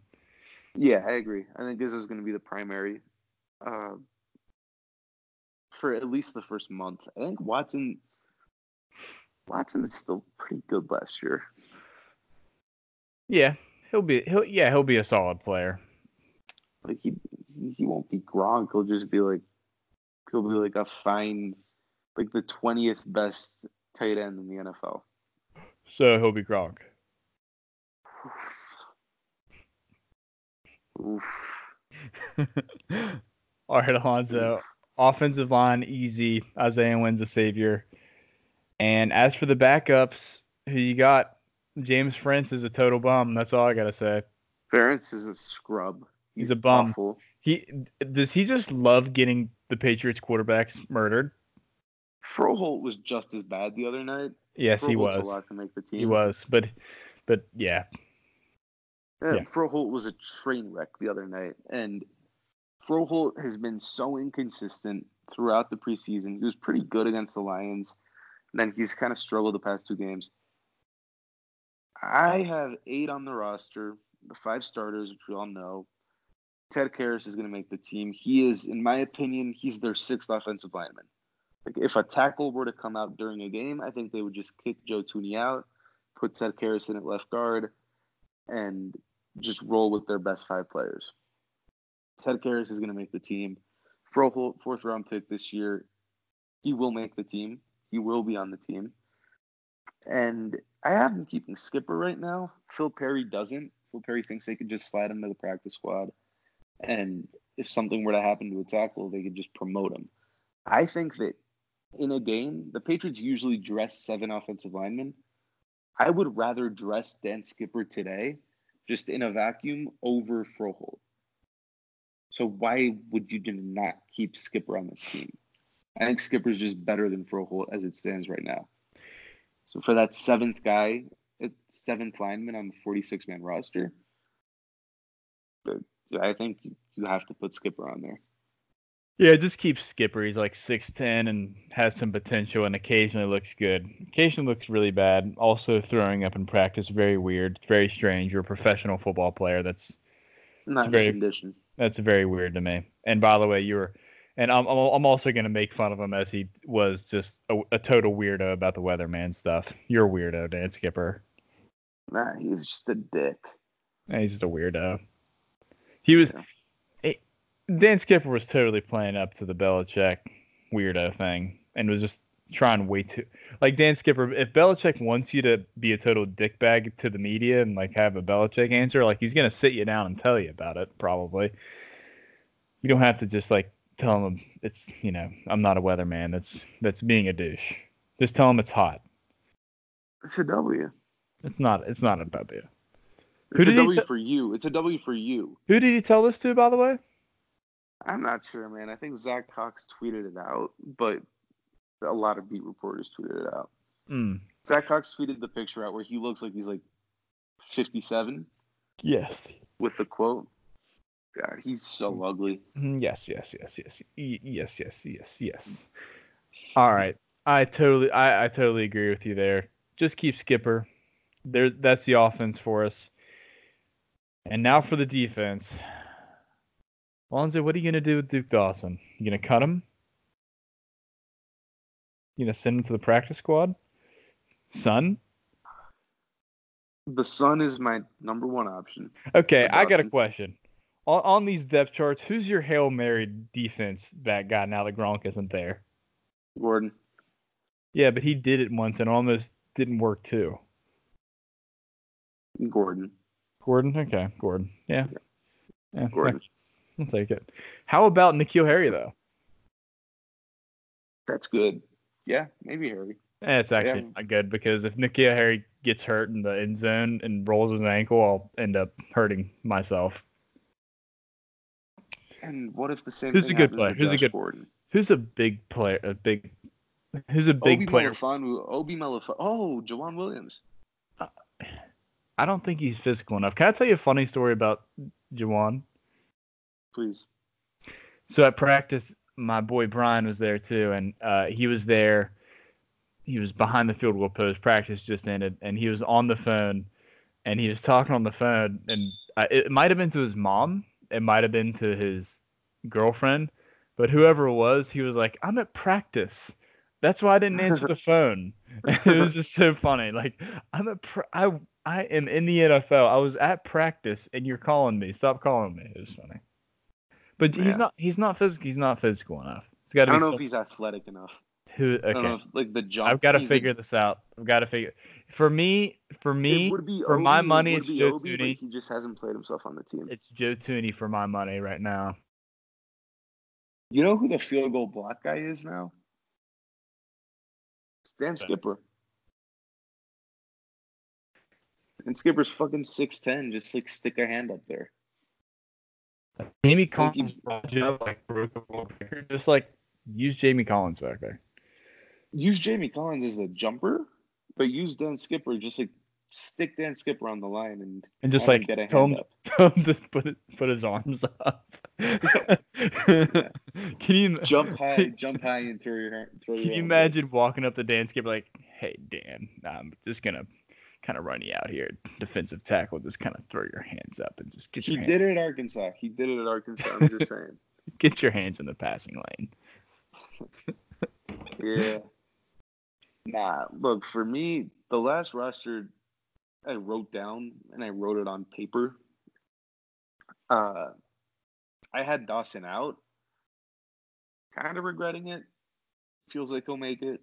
Yeah, I agree. I think Izzo's going to be the primary uh, for at least the first month. I think Watson Watson is still pretty good last year. Yeah, he'll be he'll yeah he'll be a solid player. Like he he won't be Gronk. He'll just be like he'll be like a fine like the twentieth best tight end in the NFL. So he'll be Gronk. Oof. All right, Alonzo. Offensive line, easy. Isaiah Wynn's a savior. And as for the backups, who you got? James Ferentz is a total bum. That's all I gotta say. Ferentz is a scrub. He's a bum. Awful. He does he just love getting the Patriots quarterbacks murdered? Froholdt was just as bad the other night. Yes, he was. a lot to make the team. He was, but but yeah, Yeah, Yeah. Froholdt was a train wreck the other night, and Froholdt has been so inconsistent throughout the preseason. He was pretty good against the Lions, and then he's kind of struggled the past two games. I have eight on the roster, the five starters, which we all know. Ted Karras is going to make the team. He is, in my opinion, he's their sixth offensive lineman. Like if a tackle were to come out during a game, I think they would just kick Joe Thuney out, put Ted Karras in at left guard, and just roll with their best five players. Ted Karras is going to make the team. Froholdt, fourth round pick this year, he will make the team. He will be on the team. And I have him keeping Skipper right now. Phil Perry doesn't. Phil Perry thinks they could just slide him to the practice squad. And if something were to happen to a tackle, they could just promote him. I think that in a game, the Patriots usually dress seven offensive linemen. I would rather dress Dan Skipper today, just in a vacuum, over Froholdt. So why would you not keep Skipper on the team? I think Skipper's just better than Froholdt as it stands right now. So for that seventh guy, seventh lineman on the 46 man roster, I think you have to put Skipper on there. Yeah, just keep Skipper. He's like 6'10 and has some potential and occasionally looks good. Occasionally looks really bad. Also, throwing up in practice, very weird. It's very strange. You're a professional football player. That's not very, condition. That's very weird to me. And by the way, you were, and I'm, I'm also going to make fun of him as he was just a, a total weirdo about the weatherman stuff. You're a weirdo, Dan Skipper. Nah, he's just a dick. Nah, he's just a weirdo. He was. Yeah. Dan Skipper was totally playing up to the Belichick weirdo thing and was just trying way too like Dan Skipper. If Belichick wants you to be a total dickbag to the media and like have a Belichick answer, like he's gonna sit you down and tell you about it. Probably. You don't have to just like tell him it's you know I'm not a weatherman. That's that's being a douche. Just tell him it's hot. It's a W. It's not. It's not a W. It's Who a W t- for you. It's a W for you. Who did he tell this to, by the way? I'm not sure, man. I think Zack Cox tweeted it out, but a lot of beat reporters tweeted it out. Mm. Zack Cox tweeted the picture out where he looks like he's like 57. Yes. With the quote. God, he's so mm. ugly. Mm, yes, yes, yes, yes, yes, yes, yes, yes. Mm. All right, I totally, I, I totally agree with you there. Just keep Skipper. There, that's the offense for us. And now for the defense. Lonzo, what are you gonna do with Duke Dawson? You gonna cut him? You gonna send him to the practice squad? Son? The son is my number one option. Okay, I got a question. On, on, these depth charts, who's your Hail Mary defense back guy now that Gronk isn't there? Gordon. Yeah, but he did it once and almost didn't work too. Gordon. Gordon? Okay, Gordon. Yeah. yeah. yeah. Gordon. I'll take it. How about N'Keal Harry though? That's good. Yeah, maybe Harry. It's actually yeah. not good because if N'Keal Harry gets hurt in the end zone and rolls his ankle, I'll end up hurting myself. And what if the same? Who's a good player? Who's a good? Gordon? Who's a big player? A big. Who's a big Obi player? Melifonwu, Obi Melifonwu. Oh, Joejuan Williams. Uh, I don't think he's physical enough. Can I tell you a funny story about Jawan? please. So at practice, my boy Brian was there too, and uh, he was there. He was behind the field goal post. Practice just ended, and he was on the phone, and he was talking on the phone, and uh, it might have been to his mom, it might have been to his girlfriend, but whoever it was, he was like, "I'm at practice." That's why I didn't answer the phone. it was just so funny. Like I'm at pr- I I am in the NFL. I was at practice, and you're calling me. Stop calling me. It was funny. But yeah. he's not. He's not physical. He's not physical enough. It's got to. I don't know if he's athletic enough. Who? Okay. If, like the jump. I've got to figure like, this out. I've got to figure. For me, for me, for Obi, my money, it's Joe Obi, Thuney. He just hasn't played himself on the team. It's Joe Thuney for my money right now. You know who the field goal block guy is now? Stan Skipper. And Skipper's fucking six ten. Just like stick a hand up there. Jamie Collins like. Just like use Jamie Collins back there. Use Jamie Collins as a jumper, but use Dan Skipper just like stick Dan Skipper on the line and and just like get a tell, him, tell him to put it, put his arms up. Can you jump high, jump high and throw your throw Can your you imagine walking up to Dan Skipper like, "Hey Dan, I'm just gonna kind of run you out here, defensive tackle, just kind of throw your hands up and just get. He did it at Arkansas. He did it at Arkansas. I'm just saying. get your hands in the passing lane. yeah. Nah, look for me, the last roster I wrote down and I wrote it on paper. Uh, I had Dawson out. Kind of regretting it. Feels like he'll make it.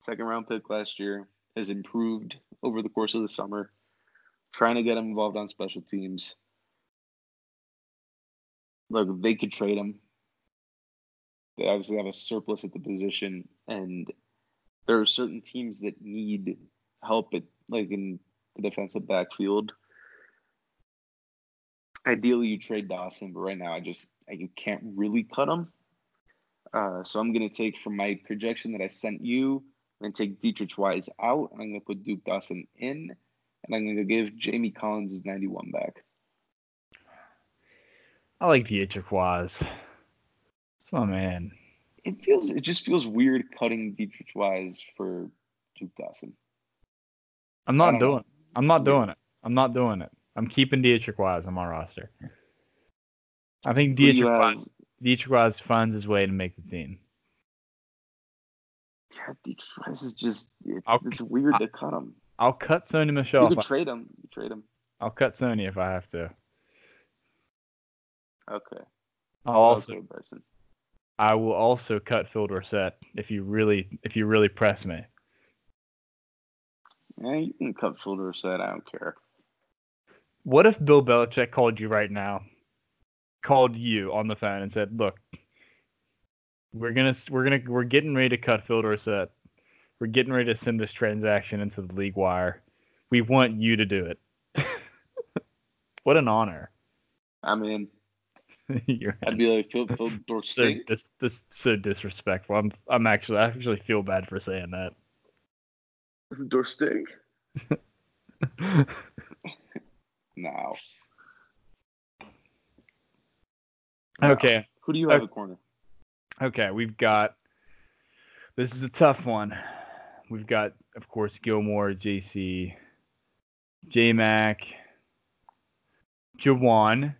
Second round pick last year has improved over the course of the summer, trying to get him involved on special teams. Look, they could trade him. They obviously have a surplus at the position, and there are certain teams that need help at like in the defensive backfield. ideally you trade Dawson, but right now I just you can't really cut him. Uh, so I'm gonna take from my projection that I sent you. Gonna take Deatrich Wise out. I'm gonna put Duke Dawson in, and I'm gonna give Jamie Collins his 91 back. I like Deatrich Wise. That's my man. It feels it just feels weird cutting Deatrich Wise for Duke Dawson. I'm not doing. Know. I'm not doing it. I'm not doing it. I'm keeping Deatrich Wise on my roster. I think Deatrich Wise, Deatrich Wise finds his way to make the team. Yeah, Deatrich Wise is just it's, it's weird I'll, to cut him. I'll cut Sony Michel. You can trade him. You trade him. I'll cut Sony if I have to. Okay. I'll also. I will also cut Phil Dorsett if you really if you really press me. Yeah, you can cut Phil Dorsett. I don't care. What if Bill Belichick called you right now, called you on the phone and said, "Look, we're gonna we're gonna we're getting ready to cut Phil Dorsett. We're getting ready to send this transaction into the league wire. We want you to do it." what an honor! I mean, I'd be like Phil, Phil Dorsett. So, this, this so disrespectful. I'm I'm actually I actually feel bad for saying that. Dorsett. now. Okay. Who do you have okay. corner? Okay, we've got. This is a tough one. We've got, of course, Gilmore, JC, J Mac, Jawan.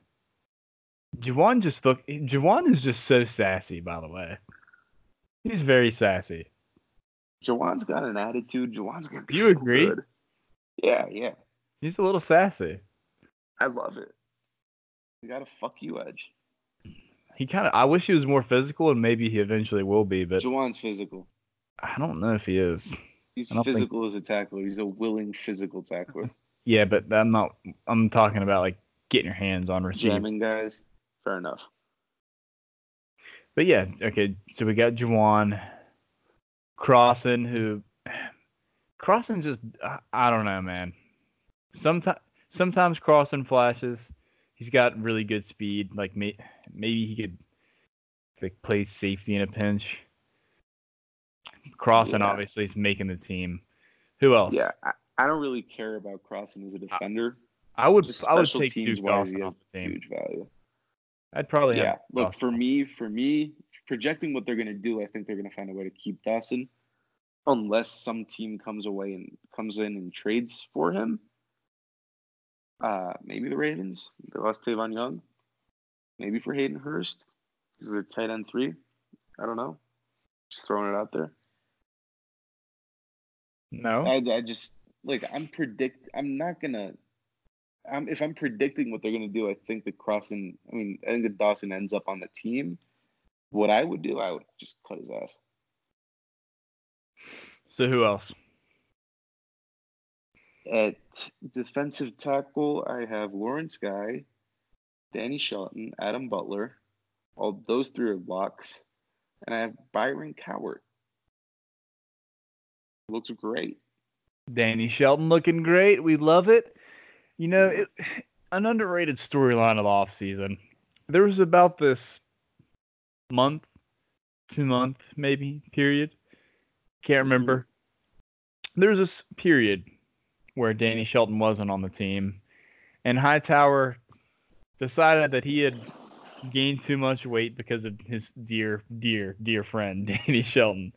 Jawan just look. Jawan is just so sassy. By the way, he's very sassy. Jawan's got an attitude. Jawan's gonna be. You so agree? Good. Yeah, yeah. He's a little sassy. I love it. You got a fuck you edge. He kind of. I wish he was more physical, and maybe he eventually will be. But Jawan's physical. I don't know if he is. He's physical think... as a tackler. He's a willing physical tackler. yeah, but I'm not. I'm talking about like getting your hands on receivers. Jamming guys. Fair enough. But yeah, okay. So we got Jawan, Crossen, who Crossen just I don't know, man. Sometimes sometimes Crossen flashes. He's got really good speed. Like may, maybe he could like play safety in a pinch. Crossen yeah. obviously is making the team. Who else? Yeah, I, I don't really care about Crossen as a defender. I, I would I would take Duke Dawson off the team. Huge value. I'd probably yeah. Look Dawson. for me, for me, projecting what they're going to do, I think they're going to find a way to keep Dawson, unless some team comes away and comes in and trades for him. Uh, maybe the Ravens. They lost Tavon Young. Maybe for Hayden Hurst because they're tight end three. I don't know. Just throwing it out there. No, I, I just like I'm predict. I'm not gonna. I'm, if I'm predicting what they're gonna do, I think the Crossen. I mean, I think that Dawson ends up on the team. What I would do, I would just cut his ass. So who else? At defensive tackle, I have Lawrence Guy, Danny Shelton, Adam Butler. All those three are locks. And I have Byron Cowart. Looks great. Danny Shelton looking great. We love it. You know, it, an underrated storyline of the offseason. There was about this month, two month maybe period. Can't remember. There was this period where Danny Shelton wasn't on the team, and Hightower decided that he had gained too much weight because of his dear, dear, dear friend Danny Shelton,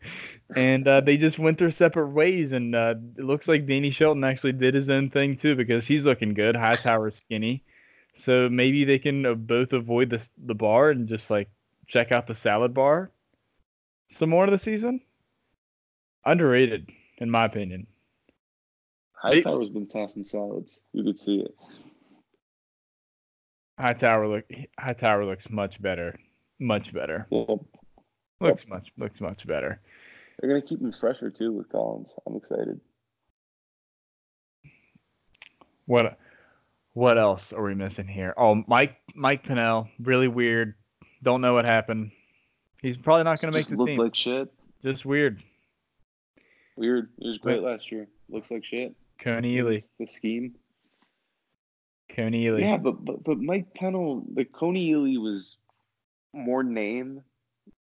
and uh, they just went their separate ways. And uh, it looks like Danny Shelton actually did his own thing too because he's looking good. High Hightower's skinny, so maybe they can uh, both avoid the the bar and just like check out the salad bar some more of the season. Underrated, in my opinion. Hightower's been tossing salads. You could see it. Hightower look Hightower looks much better. Much better. Looks much looks much better. They're gonna keep him fresher too with Collins. I'm excited. What what else are we missing here? Oh, Mike Mike Pennel, really weird. Don't know what happened. He's probably not going to make the look team. like shit. Just weird. Weird. He was great last year. Looks like shit. Kony Ealy. The scheme. Kony Yeah, but, but but Mike Pennel, the Kony Ealy was more name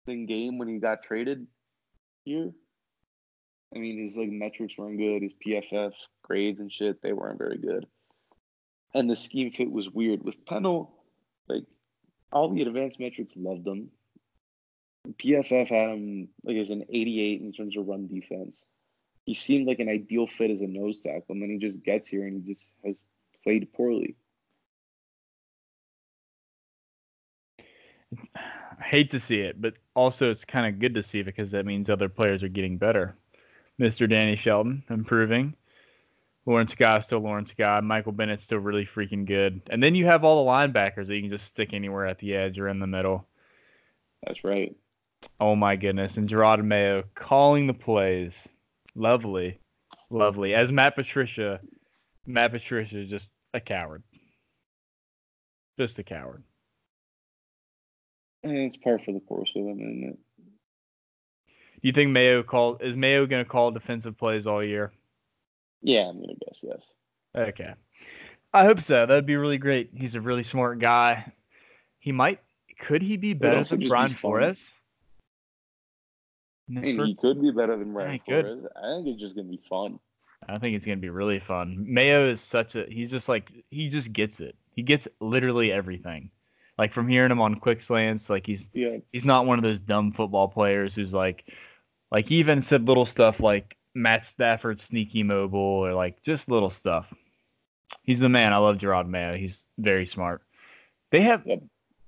than game when he got traded here. I mean, his like metrics weren't good. His PFF grades and shit, they weren't very good. And the scheme fit was weird. With Pennel, like all the advanced metrics loved him. PFF had him like as an 88 in terms of run defense. He seemed like an ideal fit as a nose tackle, and then he just gets here and he just has played poorly. Hate to see it, but also it's kind of good to see because that means other players are getting better. Mr. Danny Shelton improving. Lawrence Guy still Lawrence Guy. Michael Bennett still really freaking good. And then you have all the linebackers that you can just stick anywhere at the edge or in the middle. That's right. Oh my goodness. And Jerod Mayo calling the plays. Lovely. Lovely. As Matt Patricia, Matt Patricia is just a coward. Just a coward. And it's par for the course with him, isn't it? Do you think Mayo call is Mayo gonna call defensive plays all year? Yeah, I'm gonna guess yes. Okay. I hope so. That'd be really great. He's a really smart guy. He might could he be better than just be Brian. Flores? I mean, he could be better than Brian could. Flores. I think it's just gonna be fun. I think it's gonna be really fun. Mayo is such a he's just like he just gets it. He gets literally everything. Like from hearing him on quick slants, like he's Yeah, he's not one of those dumb football players who's like like he even said little stuff like Matt Stafford sneaky mobile or like just little stuff. He's the man. I love Jerod Mayo. He's very smart. They have Yep.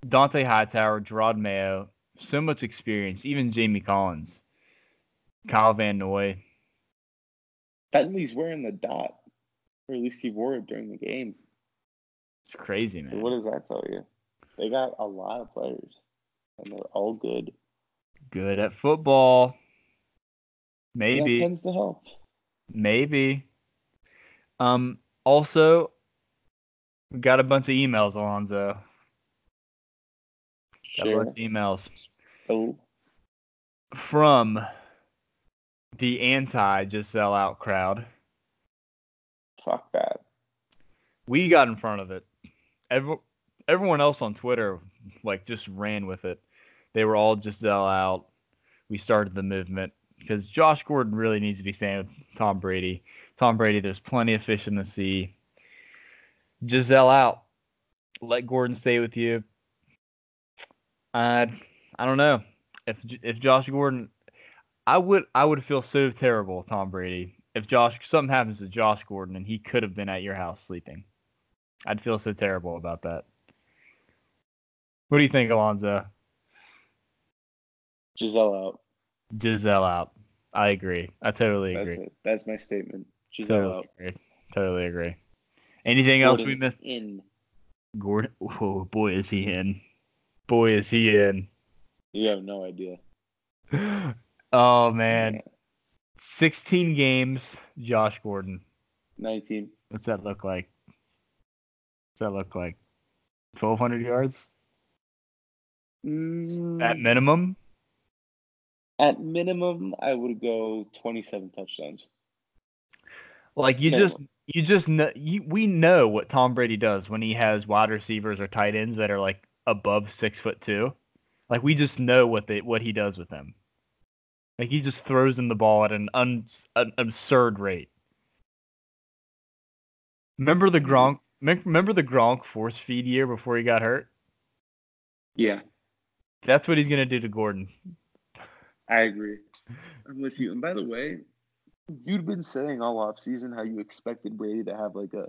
Dont'a Hightower, Jerod Mayo, so much experience, even Jamie Collins, Kyle Van Noy. Bentley's wearing the dot, or at least he wore it during the game. It's crazy, man. what does that tell you? They got a lot of players, and they're all good. Good at football. Maybe. tends to help. Maybe. Um. Also, we got a bunch of emails, Alonzo. Got a bunch of emails Oh, from the anti Gisele out crowd. fuck that. We got in front of it. Every, everyone else on Twitter like just ran with it. They were all Gisele out. We started the movement because Josh Gordon really needs to be staying with Tom Brady. Tom Brady, there's plenty of fish in the sea. Gisele out. Let Gordon stay with you. I I don't know if if Josh Gordon, I would I would feel so terrible, Tom Brady, if Josh something happens to Josh Gordon and he could have been at your house sleeping. I'd feel so terrible about that. What do you think, Alonzo? Gisele out. Gisele out. I agree. I totally That's agree. it. That's my statement. Gisele Totally out. agree. Totally agree. Anything else we missed? in. Gordon. Oh boy, is he in? Boy, is he in? You have no idea. oh man, 16 games. Josh Gordon. 19. What's that look like? What's that look like? 1,200 yards Mm, at minimum. at minimum, I would go 27 touchdowns. Like you Minimum. just you just know you, we know what Tom Brady does when he has wide receivers or tight ends that are like above six foot two. Like we just know what they what he does with them. Like he just throws them the ball at an, un, an absurd rate. Remember the Gronk? Remember the Gronk force feed year before he got hurt? Yeah, That's what he's gonna do to Gordon. I agree. I'm with you. And by the way, you'd been saying all off season how you expected Brady to have like a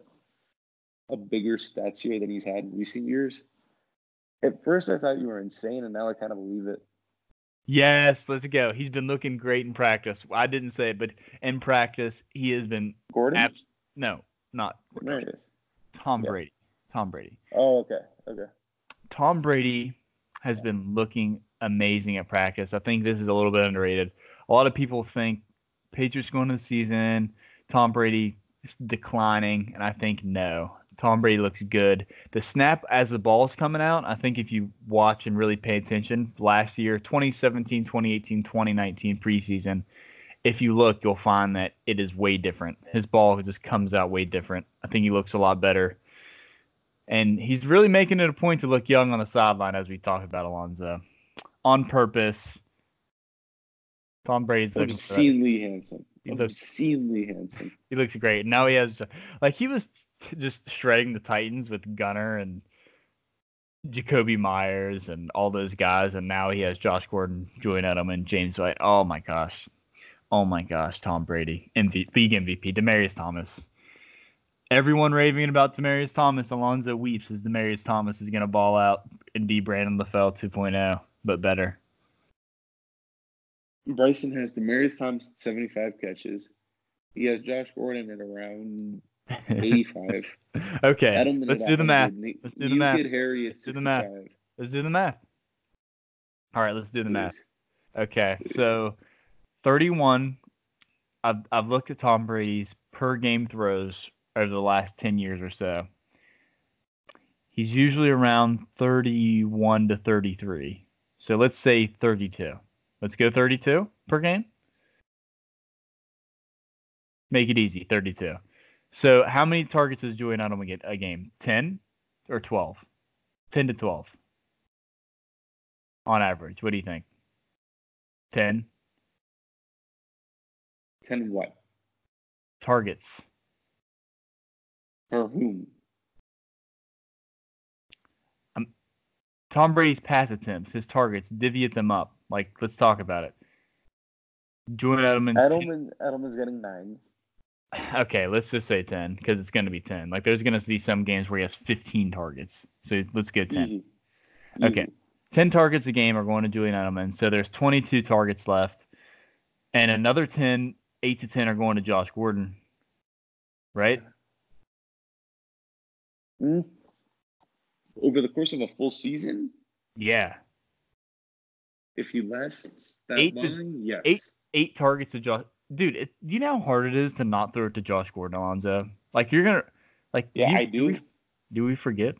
a bigger stats here than he's had in recent years. At first, I thought you were insane, and now I kind of believe it. Yes, let's go. He's been looking great in practice. I didn't say it, but in practice, he has been Gordon, abs- no, not Gordon. Tom Yeah. Brady. Tom Brady. Oh, okay, okay. Tom Brady has been looking amazing at practice. I think this is a little bit underrated. A lot of people think Patriots going to the season, Tom Brady declining, and I think no. Tom Brady looks good. The snap as the ball is coming out, I think if you watch and really pay attention, last year, 2017, 2018, 2019 preseason, if you look, you'll find that it is way different. His ball just comes out way different. I think he looks a lot better. And he's really making it a point to look young on the sideline, as we talked about Alonzo, on purpose. Tom Brady's. Obscenely handsome. He looks- Obscenely handsome. He looks great. Now he has like he was t- just shredding the Titans with Gunner and Jakobi Meyers and all those guys, and now he has Josh Gordon, Julian Edelman, James White. Oh my gosh, oh my gosh, Tom Brady, MVP, league MVP, Demaryius Thomas. Everyone raving about Demaryius Thomas. Alonzo weeps as Demaryius Thomas is gonna ball out and be Brandon LaFell 2.0, but better. Bryson has Demaryius Thompson 75 catches. He has Josh Gordon at around 85. okay, let's do the math. 100. Let's do the math. Harry Let's do the math. Let's do the math. All right, let's do the math. Okay, so 31. I've I've looked at Tom Brady's per game throws over the last 10 years or so. He's usually around 31 to 33. So let's say 32. Let's go 32 per game. Make it easy, 32. So how many targets does Julian Edelman get a game? 10 or 12? 10 to 12 on average. What do you think? 10 10 what? targets. For whom? Um, Tom Brady's pass attempts, his targets, divvy it them up. Like, let's talk about it. Julian Edelman. Edelman, Edelman's getting nine. Okay, let's just say 10 because it's going to be 10. Like, there's going to be some games where he has 15 targets. So let's go 10. Easy. Okay. Easy. 10 targets a game are going to Julian Edelman. So there's 22 targets left. And another 10, 8 to 10 are going to Josh Gordon. Right? Mm. Mm. Over the course of a full season, Yeah. if he lasts that Eight to- long, yes. eight- Eight targets to Josh. Dude, it, do you know how hard it is to not throw it to Josh Gordon, Alonzo? Like, you're going to. Like, Yeah, you- I do. we, do we forget?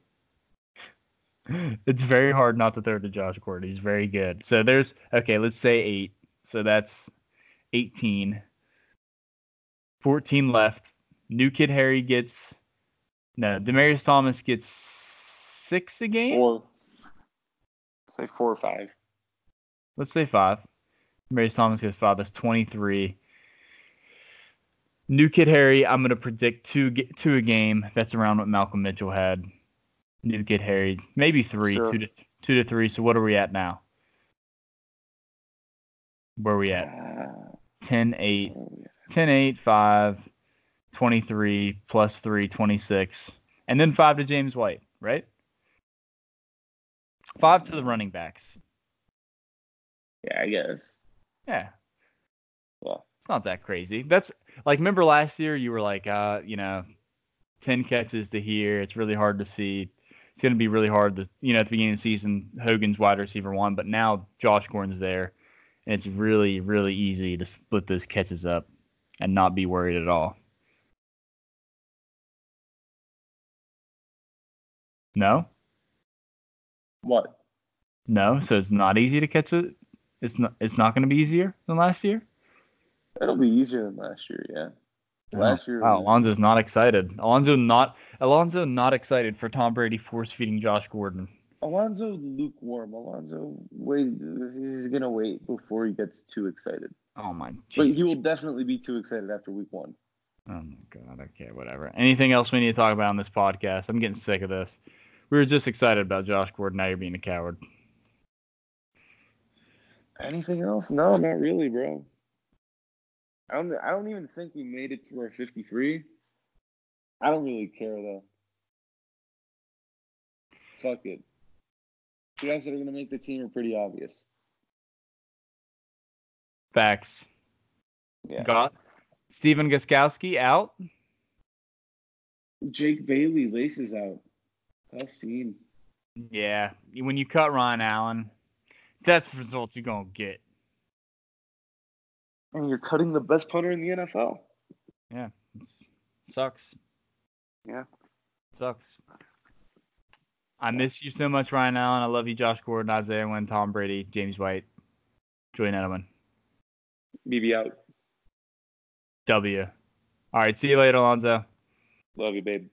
It's very hard not to throw it to Josh Gordon. He's very good. So there's okay, let's say eight. So that's 18. 14 left. New kid Harry gets no. Demaryius Thomas gets six a game. Four. Say four or five. Let's say five. Demaryius Thomas gets five. That's 23. New kid Harry, I'm gonna predict two two a game. That's around what Malcolm Mitchell had. New kid Harry, maybe three, Sure. two to two to three. So what are we at now? Where are we at? Uh, 10, 8, oh, 10, 8, 5, 23, plus 3, 26. And then 5 to James White, right? 5 to the running backs. yeah, I guess. Yeah. Yeah. It's not that crazy. That's like, remember last year you were like, uh, you know, 10 catches to here. It's really hard to see. It's going to be really hard to, you know, at the beginning of the season, Hogan's wide receiver one, but now Josh Gordon's there. And it's really, really easy to split those catches up and not be worried at all. No? What? No. So it's not easy to catch it. It's not. It's not going to be easier than last year. It'll be easier than last year, yeah. Last year. Wow, was- Alonzo's not excited. Alonzo not. Alonzo not excited for Tom Brady force feeding Josh Gordon. Alonzo lukewarm. Alonzo wait he's gonna wait before he gets too excited. Oh my. But he will definitely be too excited after week one. Oh my god. Okay, whatever. Anything else we need to talk about on this podcast? I'm getting sick of this. We were just excited about Josh Gordon. Now you're being a coward. Anything else? No, not really, bro. I don't I don't even think we made it through our fifty three. I don't really care though. Fuck it. The guys that are gonna make the team are pretty obvious. Facts. Yeah. Got Stephen Gostkowski out. Jake Bailey laces out. Tough scene. Yeah. When you cut Ryan Allen, that's the results you're gonna get. And you're cutting the best punter in the NFL. Yeah. It's, sucks. Yeah. Sucks. I miss you so much, Ryan Allen. I love you, Josh Gordon, Isaiah Wynn, Tom Brady, James White, Julian Edelman. BB out. W. All right. See you later, Alonzo. Love you, babe.